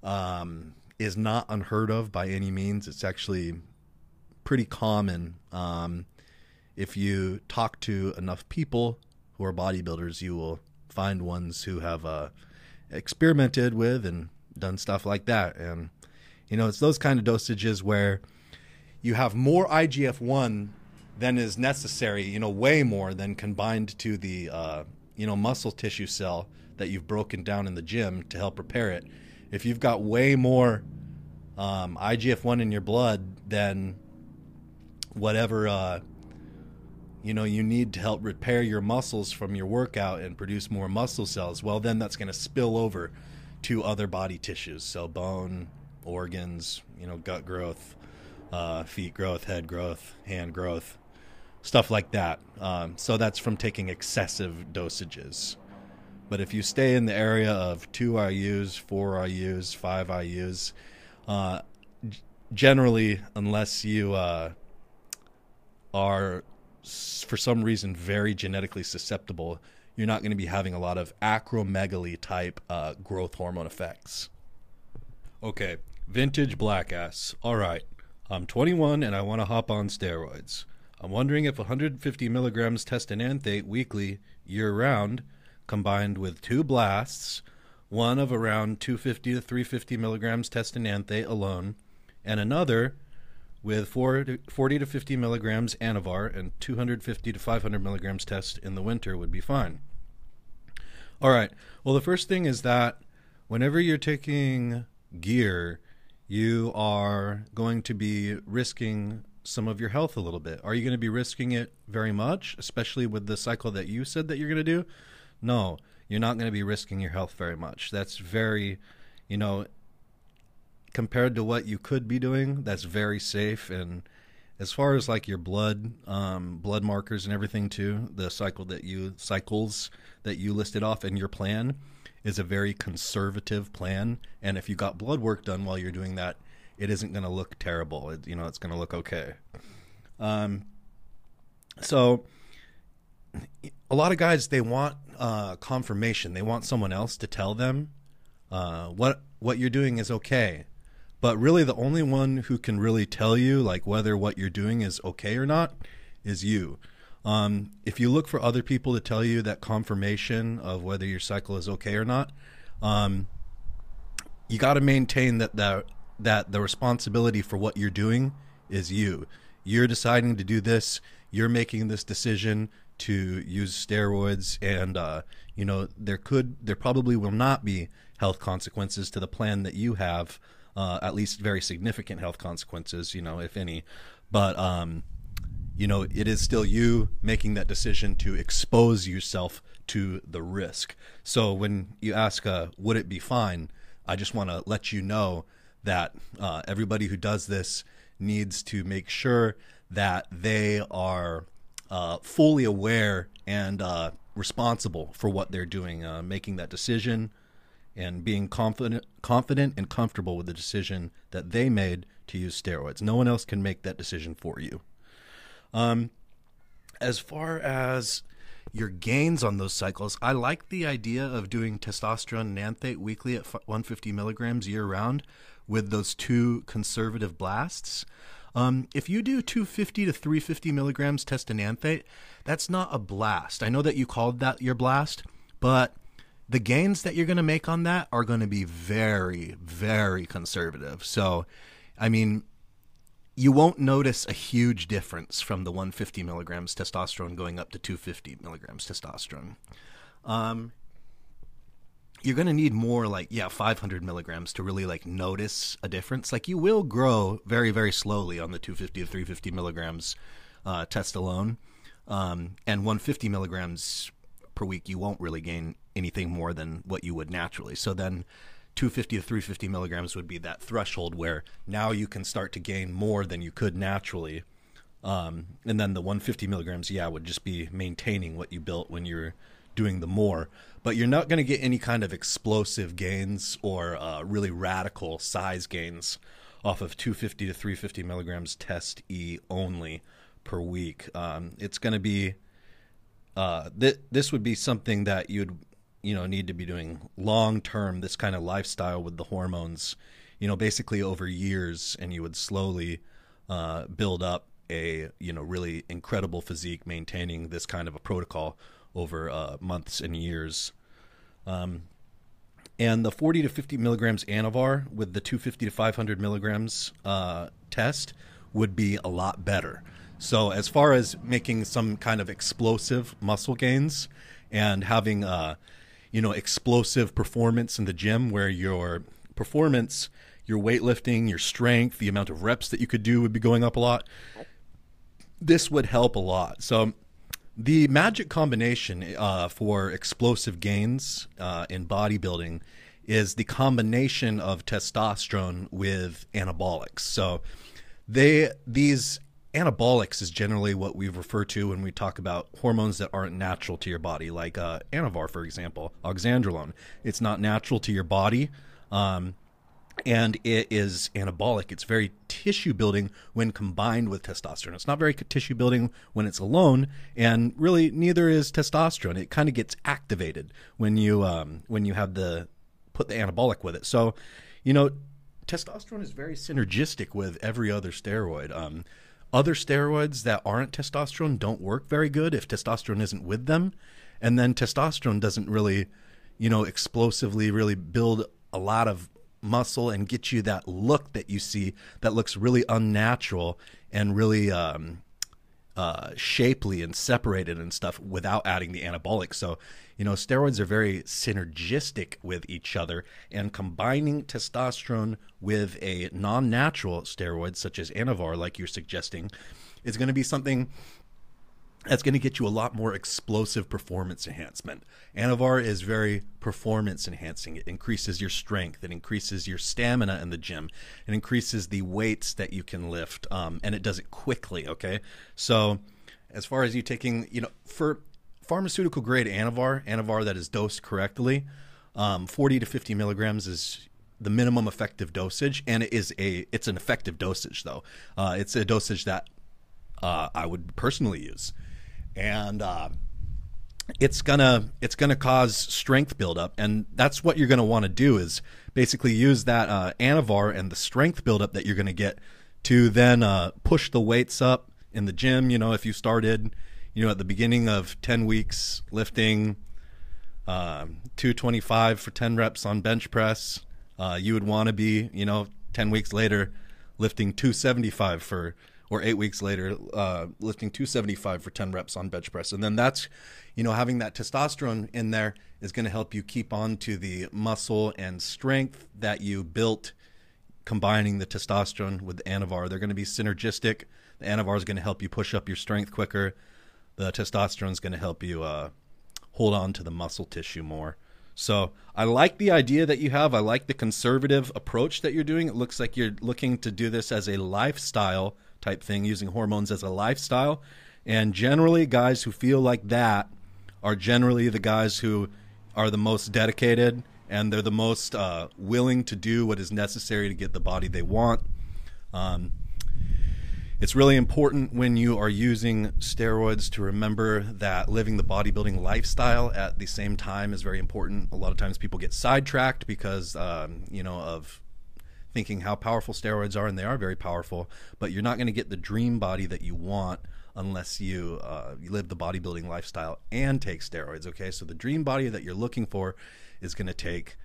um, is not unheard of by any means. It's actually pretty common. Um, if you talk to enough people who are bodybuilders, you will find ones who have uh, experimented with and done stuff like that. And, you know, it's those kind of dosages where you have more IGF 1 than is necessary, you know, way more than combined to the, uh, you know, muscle tissue cell that you've broken down in the gym to help repair it if you've got way more um, IGF one in your blood than whatever uh, you know you need to help repair your muscles from your workout and produce more muscle cells, well then that's going to spill over to other body tissues, so bone, organs, you know, gut growth, uh, feet growth, head growth, hand growth, stuff like that. Um, so that's from taking excessive dosages. But if you stay in the area of two IUs, four IUs, five IUs, uh, generally, unless you uh, are for some reason very genetically susceptible, you're not going to be having a lot of acromegaly type uh, growth hormone effects. Okay, vintage black ass. All right, I'm 21 and I want to hop on steroids. I'm wondering if 150 milligrams testosterone weekly year round combined with two blasts, one of around 250 to 350 milligrams test enanthate alone, and another with 40 to 50 milligrams anavar and 250 to 500 milligrams test in the winter would be fine. All right. Well, the first thing is that whenever you're taking gear, you are going to be risking some of your health a little bit. Are you going to be risking it very much, especially with the cycle that you said that you're going to do? No, you're not going to be risking your health very much. That's very, you know, compared to what you could be doing, that's very safe. And as far as like your blood, um, blood markers and everything too, the cycle that you cycles that you listed off in your plan is a very conservative plan. And if you got blood work done while you're doing that, it isn't going to look terrible. It, you know, it's going to look okay. Um, so a lot of guys they want uh, confirmation. They want someone else to tell them uh, what what you're doing is okay. But really, the only one who can really tell you like whether what you're doing is okay or not is you. Um, if you look for other people to tell you that confirmation of whether your cycle is okay or not, um, you got to maintain that the that the responsibility for what you're doing is you. You're deciding to do this. You're making this decision to use steroids, and uh, you know there could, there probably will not be health consequences to the plan that you have. Uh, at least very significant health consequences, you know, if any. But um, you know, it is still you making that decision to expose yourself to the risk. So when you ask, uh, would it be fine? I just want to let you know that uh, everybody who does this needs to make sure that they are uh, fully aware and uh, responsible for what they're doing, uh, making that decision and being confident, confident and comfortable with the decision that they made to use steroids. No one else can make that decision for you. Um, as far as your gains on those cycles, I like the idea of doing testosterone enanthate weekly at 150 milligrams year round with those two conservative blasts. Um, if you do 250 to 350 milligrams testosterone, that's not a blast. I know that you called that your blast, but the gains that you're going to make on that are going to be very, very conservative. So, I mean, you won't notice a huge difference from the 150 milligrams testosterone going up to 250 milligrams testosterone. Um, you're going to need more like yeah 500 milligrams to really like notice a difference like you will grow very very slowly on the 250 to 350 milligrams uh, test alone um, and 150 milligrams per week you won't really gain anything more than what you would naturally. So then 250 to 350 milligrams would be that threshold where now you can start to gain more than you could naturally. Um, and then the 150 milligrams yeah would just be maintaining what you built when you're doing the more. But you're not going to get any kind of explosive gains or uh, really radical size gains off of 250 to 350 milligrams test E only per week. Um, it's going to be uh, th- this would be something that you'd you know need to be doing long term. This kind of lifestyle with the hormones, you know, basically over years, and you would slowly uh, build up a you know really incredible physique, maintaining this kind of a protocol over uh, months and years. Um, and the 40 to 50 milligrams Anavar with the 250 to 500 milligrams uh, test would be a lot better. So, as far as making some kind of explosive muscle gains and having, uh, you know, explosive performance in the gym where your performance, your weightlifting, your strength, the amount of reps that you could do would be going up a lot, this would help a lot. So, the magic combination uh, for explosive gains uh, in bodybuilding is the combination of testosterone with anabolics. So they these anabolics is generally what we refer to when we talk about hormones that aren't natural to your body, like uh, Anavar, for example, oxandrolone. It's not natural to your body. Um, and it is anabolic. It's very tissue building when combined with testosterone. It's not very tissue building when it's alone, and really neither is testosterone. It kind of gets activated when you um, when you have the put the anabolic with it. So, you know, testosterone is very synergistic with every other steroid. Um, other steroids that aren't testosterone don't work very good if testosterone isn't with them, and then testosterone doesn't really, you know, explosively really build a lot of muscle and get you that look that you see that looks really unnatural and really um, uh, shapely and separated and stuff without adding the anabolic. So, you know, steroids are very synergistic with each other, and combining testosterone with a non natural steroid, such as Anavar, like you're suggesting, is going to be something that's going to get you a lot more explosive performance enhancement. Anavar is very performance enhancing. It increases your strength, it increases your stamina in the gym, it increases the weights that you can lift, um, and it does it quickly. Okay, so as far as you taking, you know, for pharmaceutical grade Anavar, Anavar that is dosed correctly, um, 40 to 50 milligrams is the minimum effective dosage, and it is a it's an effective dosage though. Uh, it's a dosage that uh, I would personally use and uh, it's gonna it's gonna cause strength buildup, and that's what you're gonna want to do is basically use that uh, anavar and the strength buildup that you're gonna get to then uh, push the weights up in the gym. You know, if you started, you know, at the beginning of ten weeks lifting uh, 225 for 10 reps on bench press, uh, you would want to be, you know, 10 weeks later lifting 275 for or eight weeks later, uh, lifting 275 for 10 reps on bench press. And then that's, you know, having that testosterone in there is going to help you keep on to the muscle and strength that you built combining the testosterone with the anavar. They're going to be synergistic. The anavar is going to help you push up your strength quicker. The testosterone is going to help you uh, hold on to the muscle tissue more. So I like the idea that you have. I like the conservative approach that you're doing. It looks like you're looking to do this as a lifestyle type thing, using hormones as a lifestyle. And generally, guys who feel like that are generally the guys who are the most dedicated and they're the most uh, willing to do what is necessary to get the body they want. Um, it's really important when you are using steroids to remember that living the bodybuilding lifestyle at the same time is very important. A lot of times people get sidetracked because, um, you know, of thinking how powerful steroids are, and they are very powerful, but you're not going to get the dream body that you want unless you, uh, you live the bodybuilding lifestyle and take steroids. Okay, so the dream body that you're looking for is going to take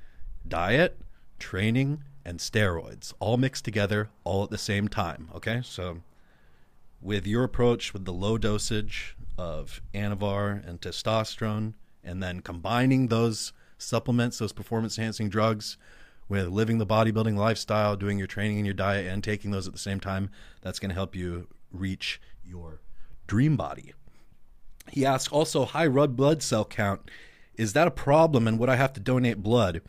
diet, training, and steroids all mixed together all at the same time. Okay, so with your approach with the low dosage of Anavar and testosterone, and then combining those supplements, those performance enhancing drugs, with living the bodybuilding lifestyle, doing your training and your diet, and taking those at the same time, that's going to help you reach your dream body. He asks also high red blood cell count. Is that a problem and would I have to donate blood?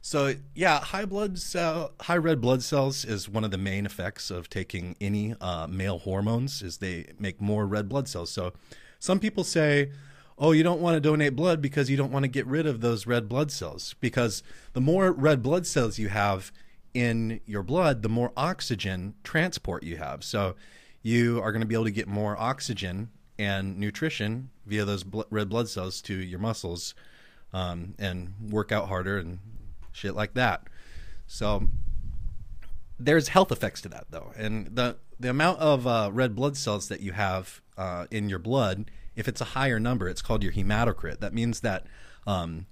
So yeah, high blood cell, high red blood cells is one of the main effects of taking any uh, male hormones. Is they make more red blood cells. So some people say, oh, you don't want to donate blood because you don't want to get rid of those red blood cells because the more red blood cells you have in your blood, the more oxygen transport you have. So you are going to be able to get more oxygen and nutrition via those bl- red blood cells to your muscles um, and work out harder and shit like that. So there's health effects to that though, and the the amount of uh, red blood cells that you have uh, in your blood, if it's a higher number, it's called your hematocrit. That means that um,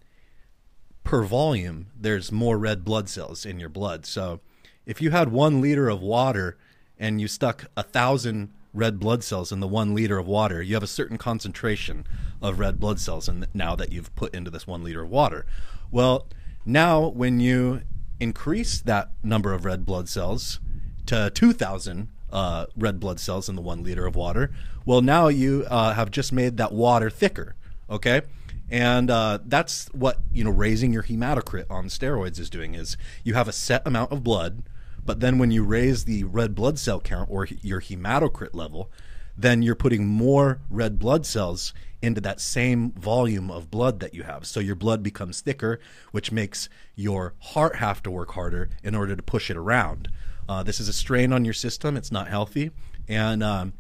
per volume, there's more red blood cells in your blood. So if you had one liter of water and you stuck a thousand red blood cells in the one liter of water, you have a certain concentration of red blood cells and now that you've put into this one liter of water. Well, now when you increase that number of red blood cells to 2,000 uh, red blood cells in the one liter of water, well, now you uh, have just made that water thicker. Okay. And uh, that's what you know raising your hematocrit on steroids is doing is you have a set amount of blood but then when you raise the red blood cell count or your hematocrit level, then you're putting more red blood cells into that same volume of blood that you have. So your blood becomes thicker, which makes your heart have to work harder in order to push it around. Uh, this is a strain on your system. It's not healthy. And um,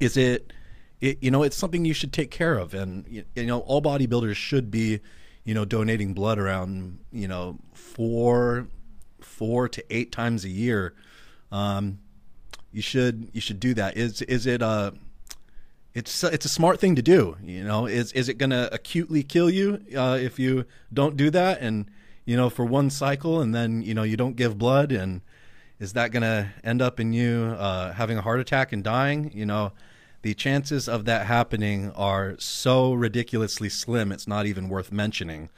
is it, it, you know, it's something you should take care of. And, you, you know, all bodybuilders should be, you know, donating blood around, you know, four four to eight times a year, um, you should you should do that. Is is it a it's it's a smart thing to do. You know, is is it going to acutely kill you uh, if you don't do that? And you know, for one cycle, and then you know you don't give blood, and is that going to end up in you uh, having a heart attack and dying? You know, the chances of that happening are so ridiculously slim. It's not even worth mentioning.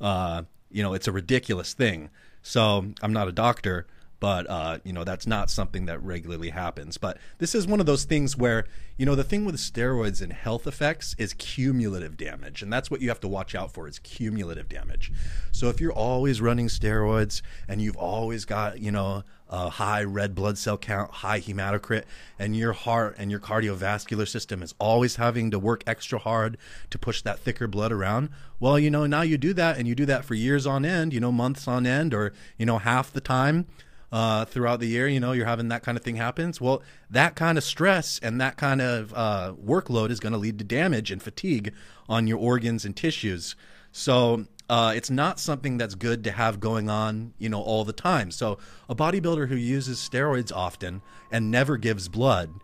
Uh, you know, it's a ridiculous thing. So I'm not a doctor, but uh, you know that's not something that regularly happens. But this is one of those things where you know the thing with steroids and health effects is cumulative damage, and that's what you have to watch out for is cumulative damage. So if you're always running steroids and you've always got you know high red blood cell count, high hematocrit, and your heart and your cardiovascular system is always having to work extra hard to push that thicker blood around. Well, you know, now you do that and you do that for years on end, you know, months on end, or, you know, half the time. Uh, throughout the year, you know, you're having that kind of thing happens. Well, that kind of stress and that kind of uh, workload is going to lead to damage and fatigue on your organs and tissues. So uh, it's not something that's good to have going on, you know, all the time. So a bodybuilder who uses steroids often and never gives blood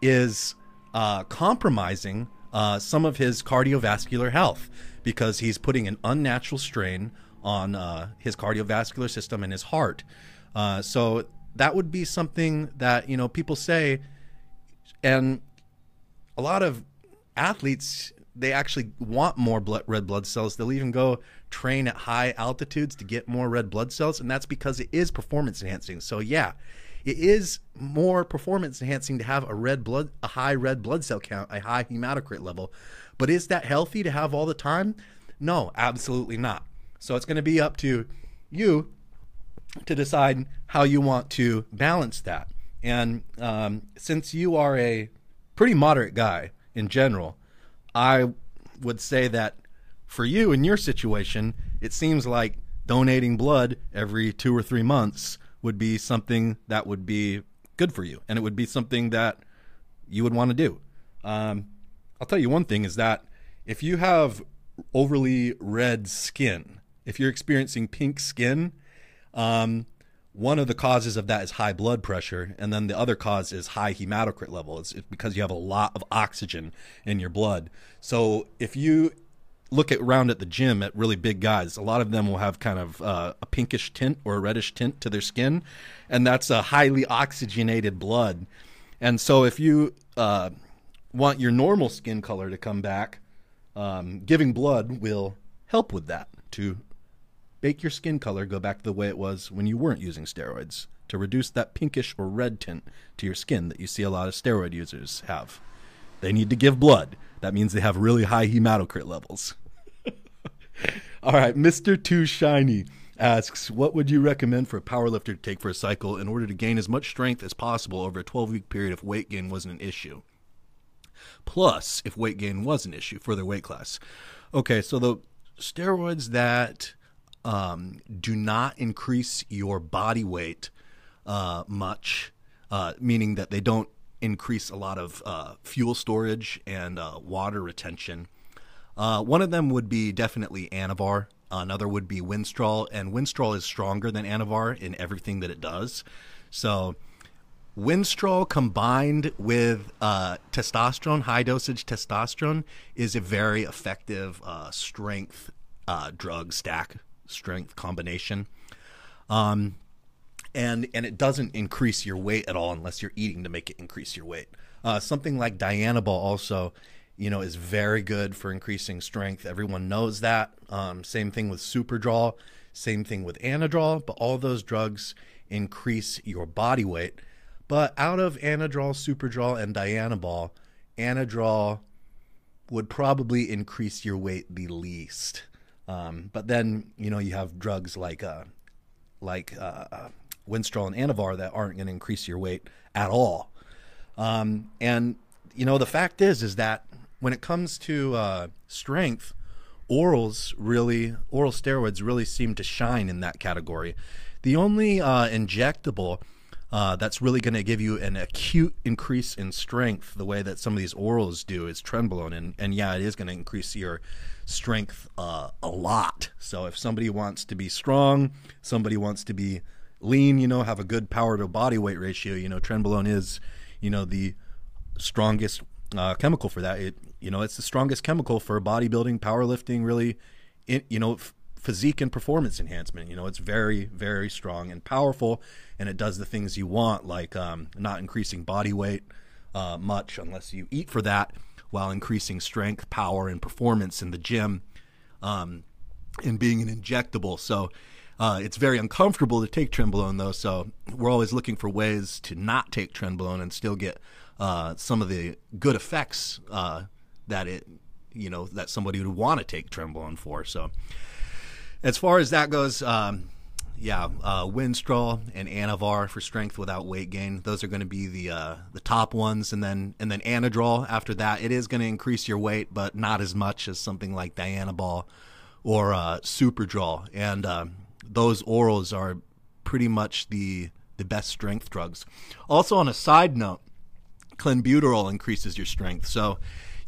is uh, compromising uh, some of his cardiovascular health because he's putting an unnatural strain on uh, his cardiovascular system and his heart. Uh, so that would be something that you know people say, and a lot of athletes they actually want more blood, red blood cells. They'll even go train at high altitudes to get more red blood cells, and that's because it is performance enhancing. So yeah, it is more performance enhancing to have a red blood, a high red blood cell count, a high hematocrit level. But is that healthy to have all the time? No, absolutely not. So it's going to be up to you to decide how you want to balance that. And um, since you are a pretty moderate guy in general, I would say that for you in your situation, it seems like donating blood every two or three months would be something that would be good for you, and it would be something that you would want to do. Um, I'll tell you one thing is that if you have overly red skin, if you're experiencing pink skin, um, one of the causes of that is high blood pressure, and then the other cause is high hematocrit level. It's, it's because you have a lot of oxygen in your blood. So if you look at around at the gym at really big guys, a lot of them will have kind of uh, a pinkish tint or a reddish tint to their skin, and that's a highly oxygenated blood. And so if you uh, want your normal skin color to come back, um, giving blood will help with that to make your skin color go back to the way it was when you weren't using steroids to reduce that pinkish or red tint to your skin that you see a lot of steroid users have. They need to give blood. That means they have really high hematocrit levels. All right, Mr. Too Shiny asks, what would you recommend for a powerlifter to take for a cycle in order to gain as much strength as possible over a 12 week period if weight gain wasn't an issue? Plus, if weight gain was an issue for their weight class. Okay, so the steroids that um, do not increase your body weight uh, much, uh, meaning that they don't increase a lot of uh, fuel storage and uh, water retention. Uh, one of them would be definitely Anavar. Another would be Winstrol, and Winstrol is stronger than Anavar in everything that it does. So, Winstrol combined with uh, testosterone, high dosage testosterone, is a very effective uh, strength uh, drug stack, strength combination. Um, and and it doesn't increase your weight at all unless you're eating to make it increase your weight. Uh, something like Dianabol also, you know, is very good for increasing strength. Everyone knows that. Um, same thing with Superdrol, same thing with Anadrol, but all those drugs increase your body weight. But out of Anadrol, Superdrol, and Dianabol, Anadrol would probably increase your weight the least. Um, but then you know you have drugs like uh, like uh, Winstrol and Anavar that aren't going to increase your weight at all. Um, and you know the fact is is that when it comes to uh, strength, orals really oral steroids really seem to shine in that category. The only uh, injectable uh, that's really going to give you an acute increase in strength, the way that some of these orals do, is trenbolone, and and yeah, it is going to increase your strength uh, a lot. So if somebody wants to be strong, somebody wants to be lean, you know, have a good power to body weight ratio, you know, trenbolone is, you know, the strongest uh, chemical for that. It, you know, it's the strongest chemical for bodybuilding, powerlifting, really, you know, f- physique and performance enhancement. You know, it's very, very strong and powerful, and it does the things you want, like um, not increasing body weight uh, much unless you eat for that, while increasing strength, power, and performance in the gym, um, and being an injectable. So uh, it's very uncomfortable to take trenbolone, though, so we're always looking for ways to not take trenbolone and still get uh, some of the good effects uh, that it, you know, that somebody would want to take trenbolone for. So, as far as that goes, um, yeah, uh, and Anavar for strength without weight gain. Those are going to be the uh, the top ones, and then and then Anadrol after that. It is going to increase your weight, but not as much as something like Dianabol or uh, Superdrol. And um, those orals are pretty much the the best strength drugs. Also, on a side note, clenbuterol increases your strength. So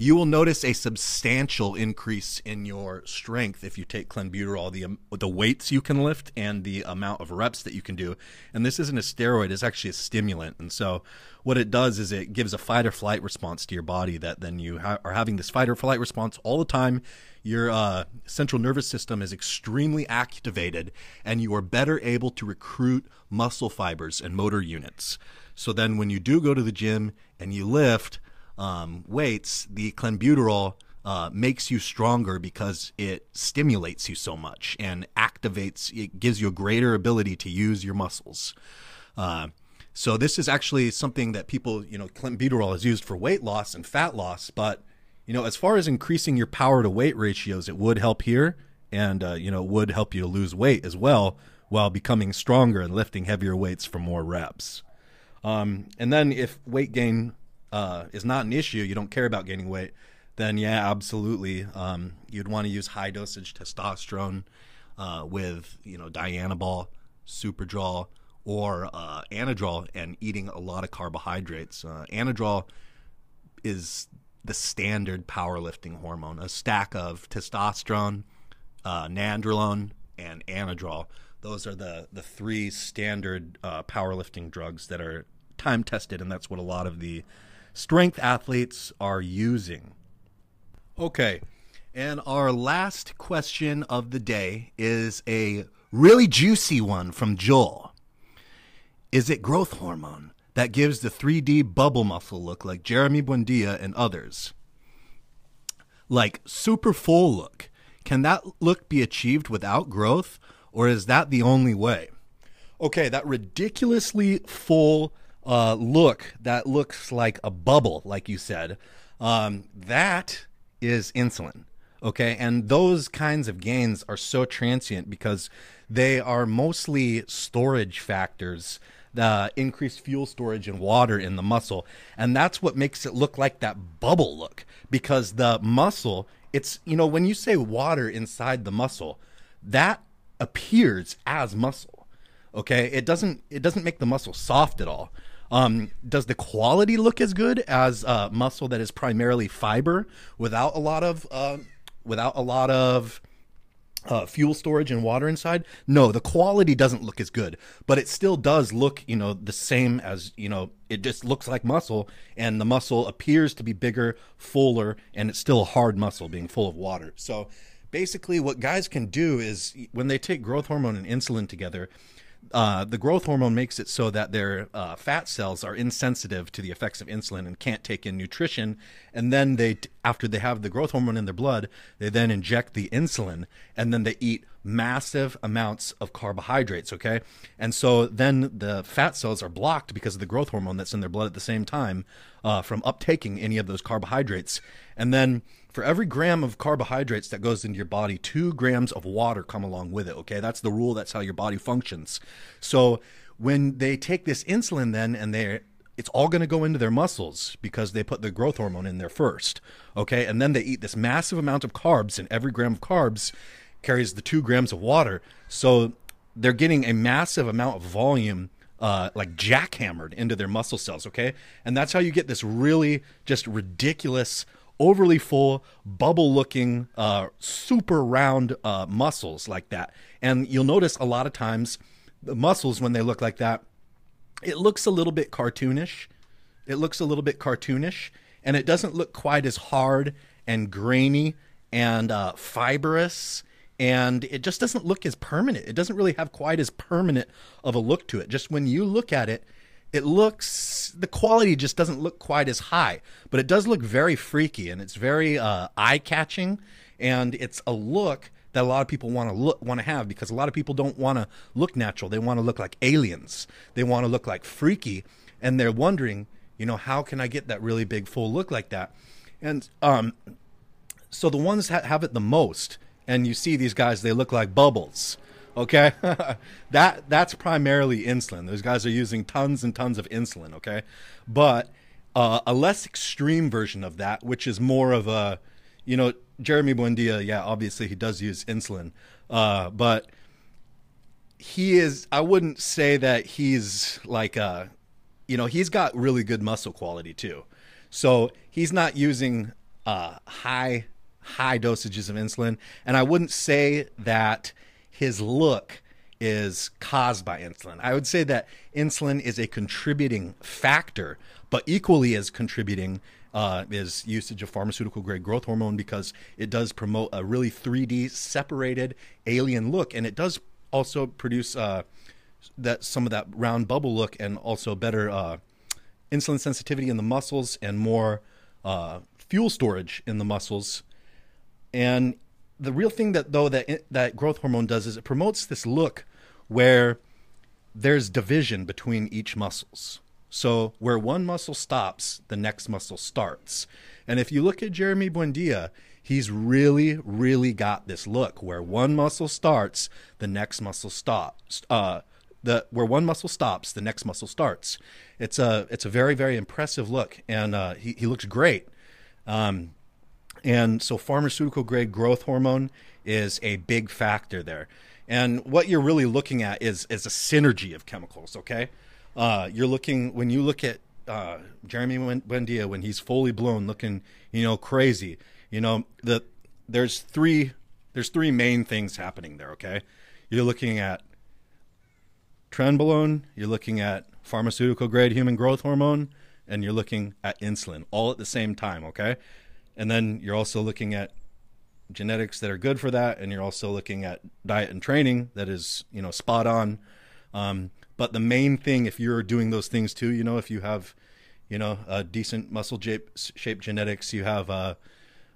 you will notice a substantial increase in your strength if you take clenbuterol, the um, the weights you can lift and the amount of reps that you can do. And this isn't a steroid; it's actually a stimulant. And so, what it does is it gives a fight or flight response to your body that then you ha- are having this fight or flight response all the time. Your uh, central nervous system is extremely activated, and you are better able to recruit muscle fibers and motor units. So then, when you do go to the gym and you lift um, weights, the clenbuterol uh, makes you stronger because it stimulates you so much and activates. It gives you a greater ability to use your muscles. Uh, so this is actually something that people, you know, clenbuterol is used for weight loss and fat loss. But you know, as far as increasing your power to weight ratios, it would help here, and uh, you know, would help you to lose weight as well while becoming stronger and lifting heavier weights for more reps. Um, and then if weight gain uh, is not an issue, you don't care about gaining weight, then yeah, absolutely, um, you'd want to use high dosage testosterone uh, with you know Dianabol, Superdrol, or uh, Anadrol, and eating a lot of carbohydrates. Uh, Anadrol is the standard powerlifting hormone, a stack of testosterone, uh, nandrolone, and Anadrol. Those are the the three standard uh, powerlifting drugs that are time tested, and that's what a lot of the strength athletes are using. Okay, And our last question of the day is a really juicy one from Joel. Is it growth hormone that gives the 3D bubble muscle look like Jeremy Buendia and others? Like super full look. Can that look be achieved without growth, or is that the only way? Okay, that ridiculously full uh, look that looks like a bubble, like you said, um, that is insulin. Okay, and those kinds of gains are so transient because they are mostly storage factors the increased fuel storage and water in the muscle. And that's what makes it look like that bubble look because the muscle, it's, you know, when you say water inside the muscle, that appears as muscle. Okay? It doesn't it doesn't make the muscle soft at all. Um, does the quality look as good as uh, muscle that is primarily fiber without a lot of uh, without a lot of uh, fuel storage and water inside? No the quality doesn't look as good but it still does look you know the same as you know it just looks like muscle and the muscle appears to be bigger fuller and it's still a hard muscle being full of water. So basically what guys can do is when they take growth hormone and insulin together uh, the growth hormone makes it so that their uh, fat cells are insensitive to the effects of insulin and can't take in nutrition. And then they, after they have the growth hormone in their blood, they then inject the insulin, and then they eat massive amounts of carbohydrates. Okay, and so then the fat cells are blocked because of the growth hormone that's in their blood at the same time uh, from uptaking any of those carbohydrates, and then for every gram of carbohydrates that goes into your body, two grams of water come along with it. Okay, that's the rule. That's how your body functions. So when they take this insulin, then and they it's all going to go into their muscles because they put the growth hormone in there first. Okay, and then they eat this massive amount of carbs, and every gram of carbs carries the two grams of water. So they're getting a massive amount of volume uh, like jackhammered into their muscle cells, okay? And that's how you get this really just ridiculous overly full, bubble looking, uh, super round uh, muscles like that. And you'll notice a lot of times the muscles, when they look like that, it looks a little bit cartoonish. It looks a little bit cartoonish, and it doesn't look quite as hard and grainy and uh, fibrous. And it just doesn't look as permanent. It doesn't really have quite as permanent of a look to it. Just when you look at it, it looks the quality just doesn't look quite as high, but it does look very freaky and it's very uh, eye catching, and it's a look that a lot of people want to look want to have because a lot of people don't want to look natural. They want to look like aliens. They want to look like freaky, and they're wondering, you know, how can I get that really big full look like that? And um, so the ones that have it the most, and you see these guys, they look like bubbles. Okay, that that's primarily insulin. Those guys are using tons and tons of insulin. Okay, but uh, a less extreme version of that, which is more of a, you know, Jeremy Buendia. Yeah, obviously he does use insulin, uh, but he is. I wouldn't say that he's like a, you know, he's got really good muscle quality too. So he's not using uh, high high dosages of insulin, and I wouldn't say that his look is caused by insulin. I would say that insulin is a contributing factor, but equally as contributing uh, is usage of pharmaceutical grade growth hormone because it does promote a really 3D separated alien look, and it does also produce uh, that some of that round bubble look and also better uh, insulin sensitivity in the muscles and more uh, fuel storage in the muscles. And the real thing that though that that growth hormone does is it promotes this look where there's division between each muscles. So where one muscle stops, the next muscle starts. And if you look at Jeremy Buendia, he's really, really got this look where one muscle starts, the next muscle stops. Uh, the where one muscle stops, the next muscle starts. It's a it's a very very impressive look, and uh, he he looks great. Um, and so, pharmaceutical grade growth hormone is a big factor there. And what you're really looking at is is a synergy of chemicals. Okay, uh, you're looking when you look at uh, Jeremy Buendia when he's fully blown, looking you know crazy. You know the there's three there's three main things happening there. Okay, you're looking at trenbolone, you're looking at pharmaceutical grade human growth hormone, and you're looking at insulin all at the same time. Okay, and then you're also looking at genetics that are good for that, and you're also looking at diet and training that is you know spot on. Um, but the main thing, if you're doing those things too, you know, if you have you know a decent muscle shape, shape genetics, you have uh,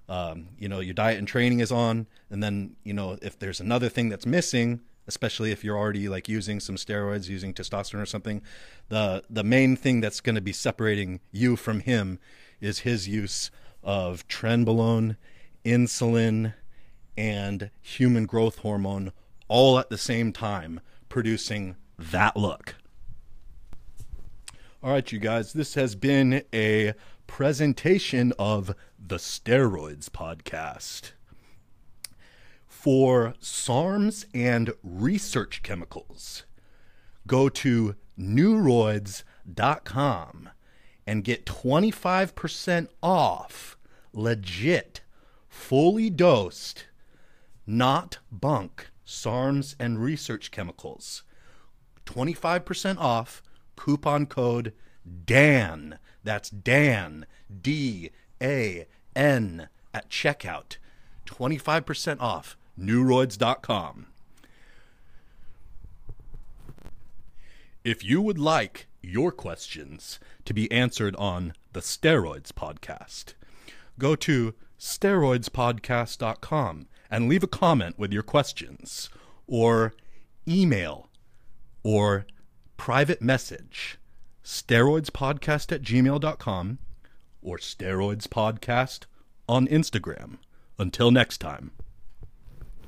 um, you know your diet and training is on, and then you know if there's another thing that's missing, especially if you're already like using some steroids, using testosterone or something, the the main thing that's going to be separating you from him is his use of trenbolone, insulin, and human growth hormone all at the same time, producing that look. All right, you guys, this has been a presentation of the Steroids Podcast. For SARMs and research chemicals, go to neuroids.com and get 25% off legit, fully dosed, not bunk SARMs and research chemicals. 25% off, coupon code DAN. That's Dan, D A N, at checkout. 25% off, neuroids.com. If you would like your questions to be answered on the Steroids Podcast, go to steroidspodcast.com and leave a comment with your questions or email or private message steroidspodcast at gmail.com or steroidspodcast on Instagram. Until next time.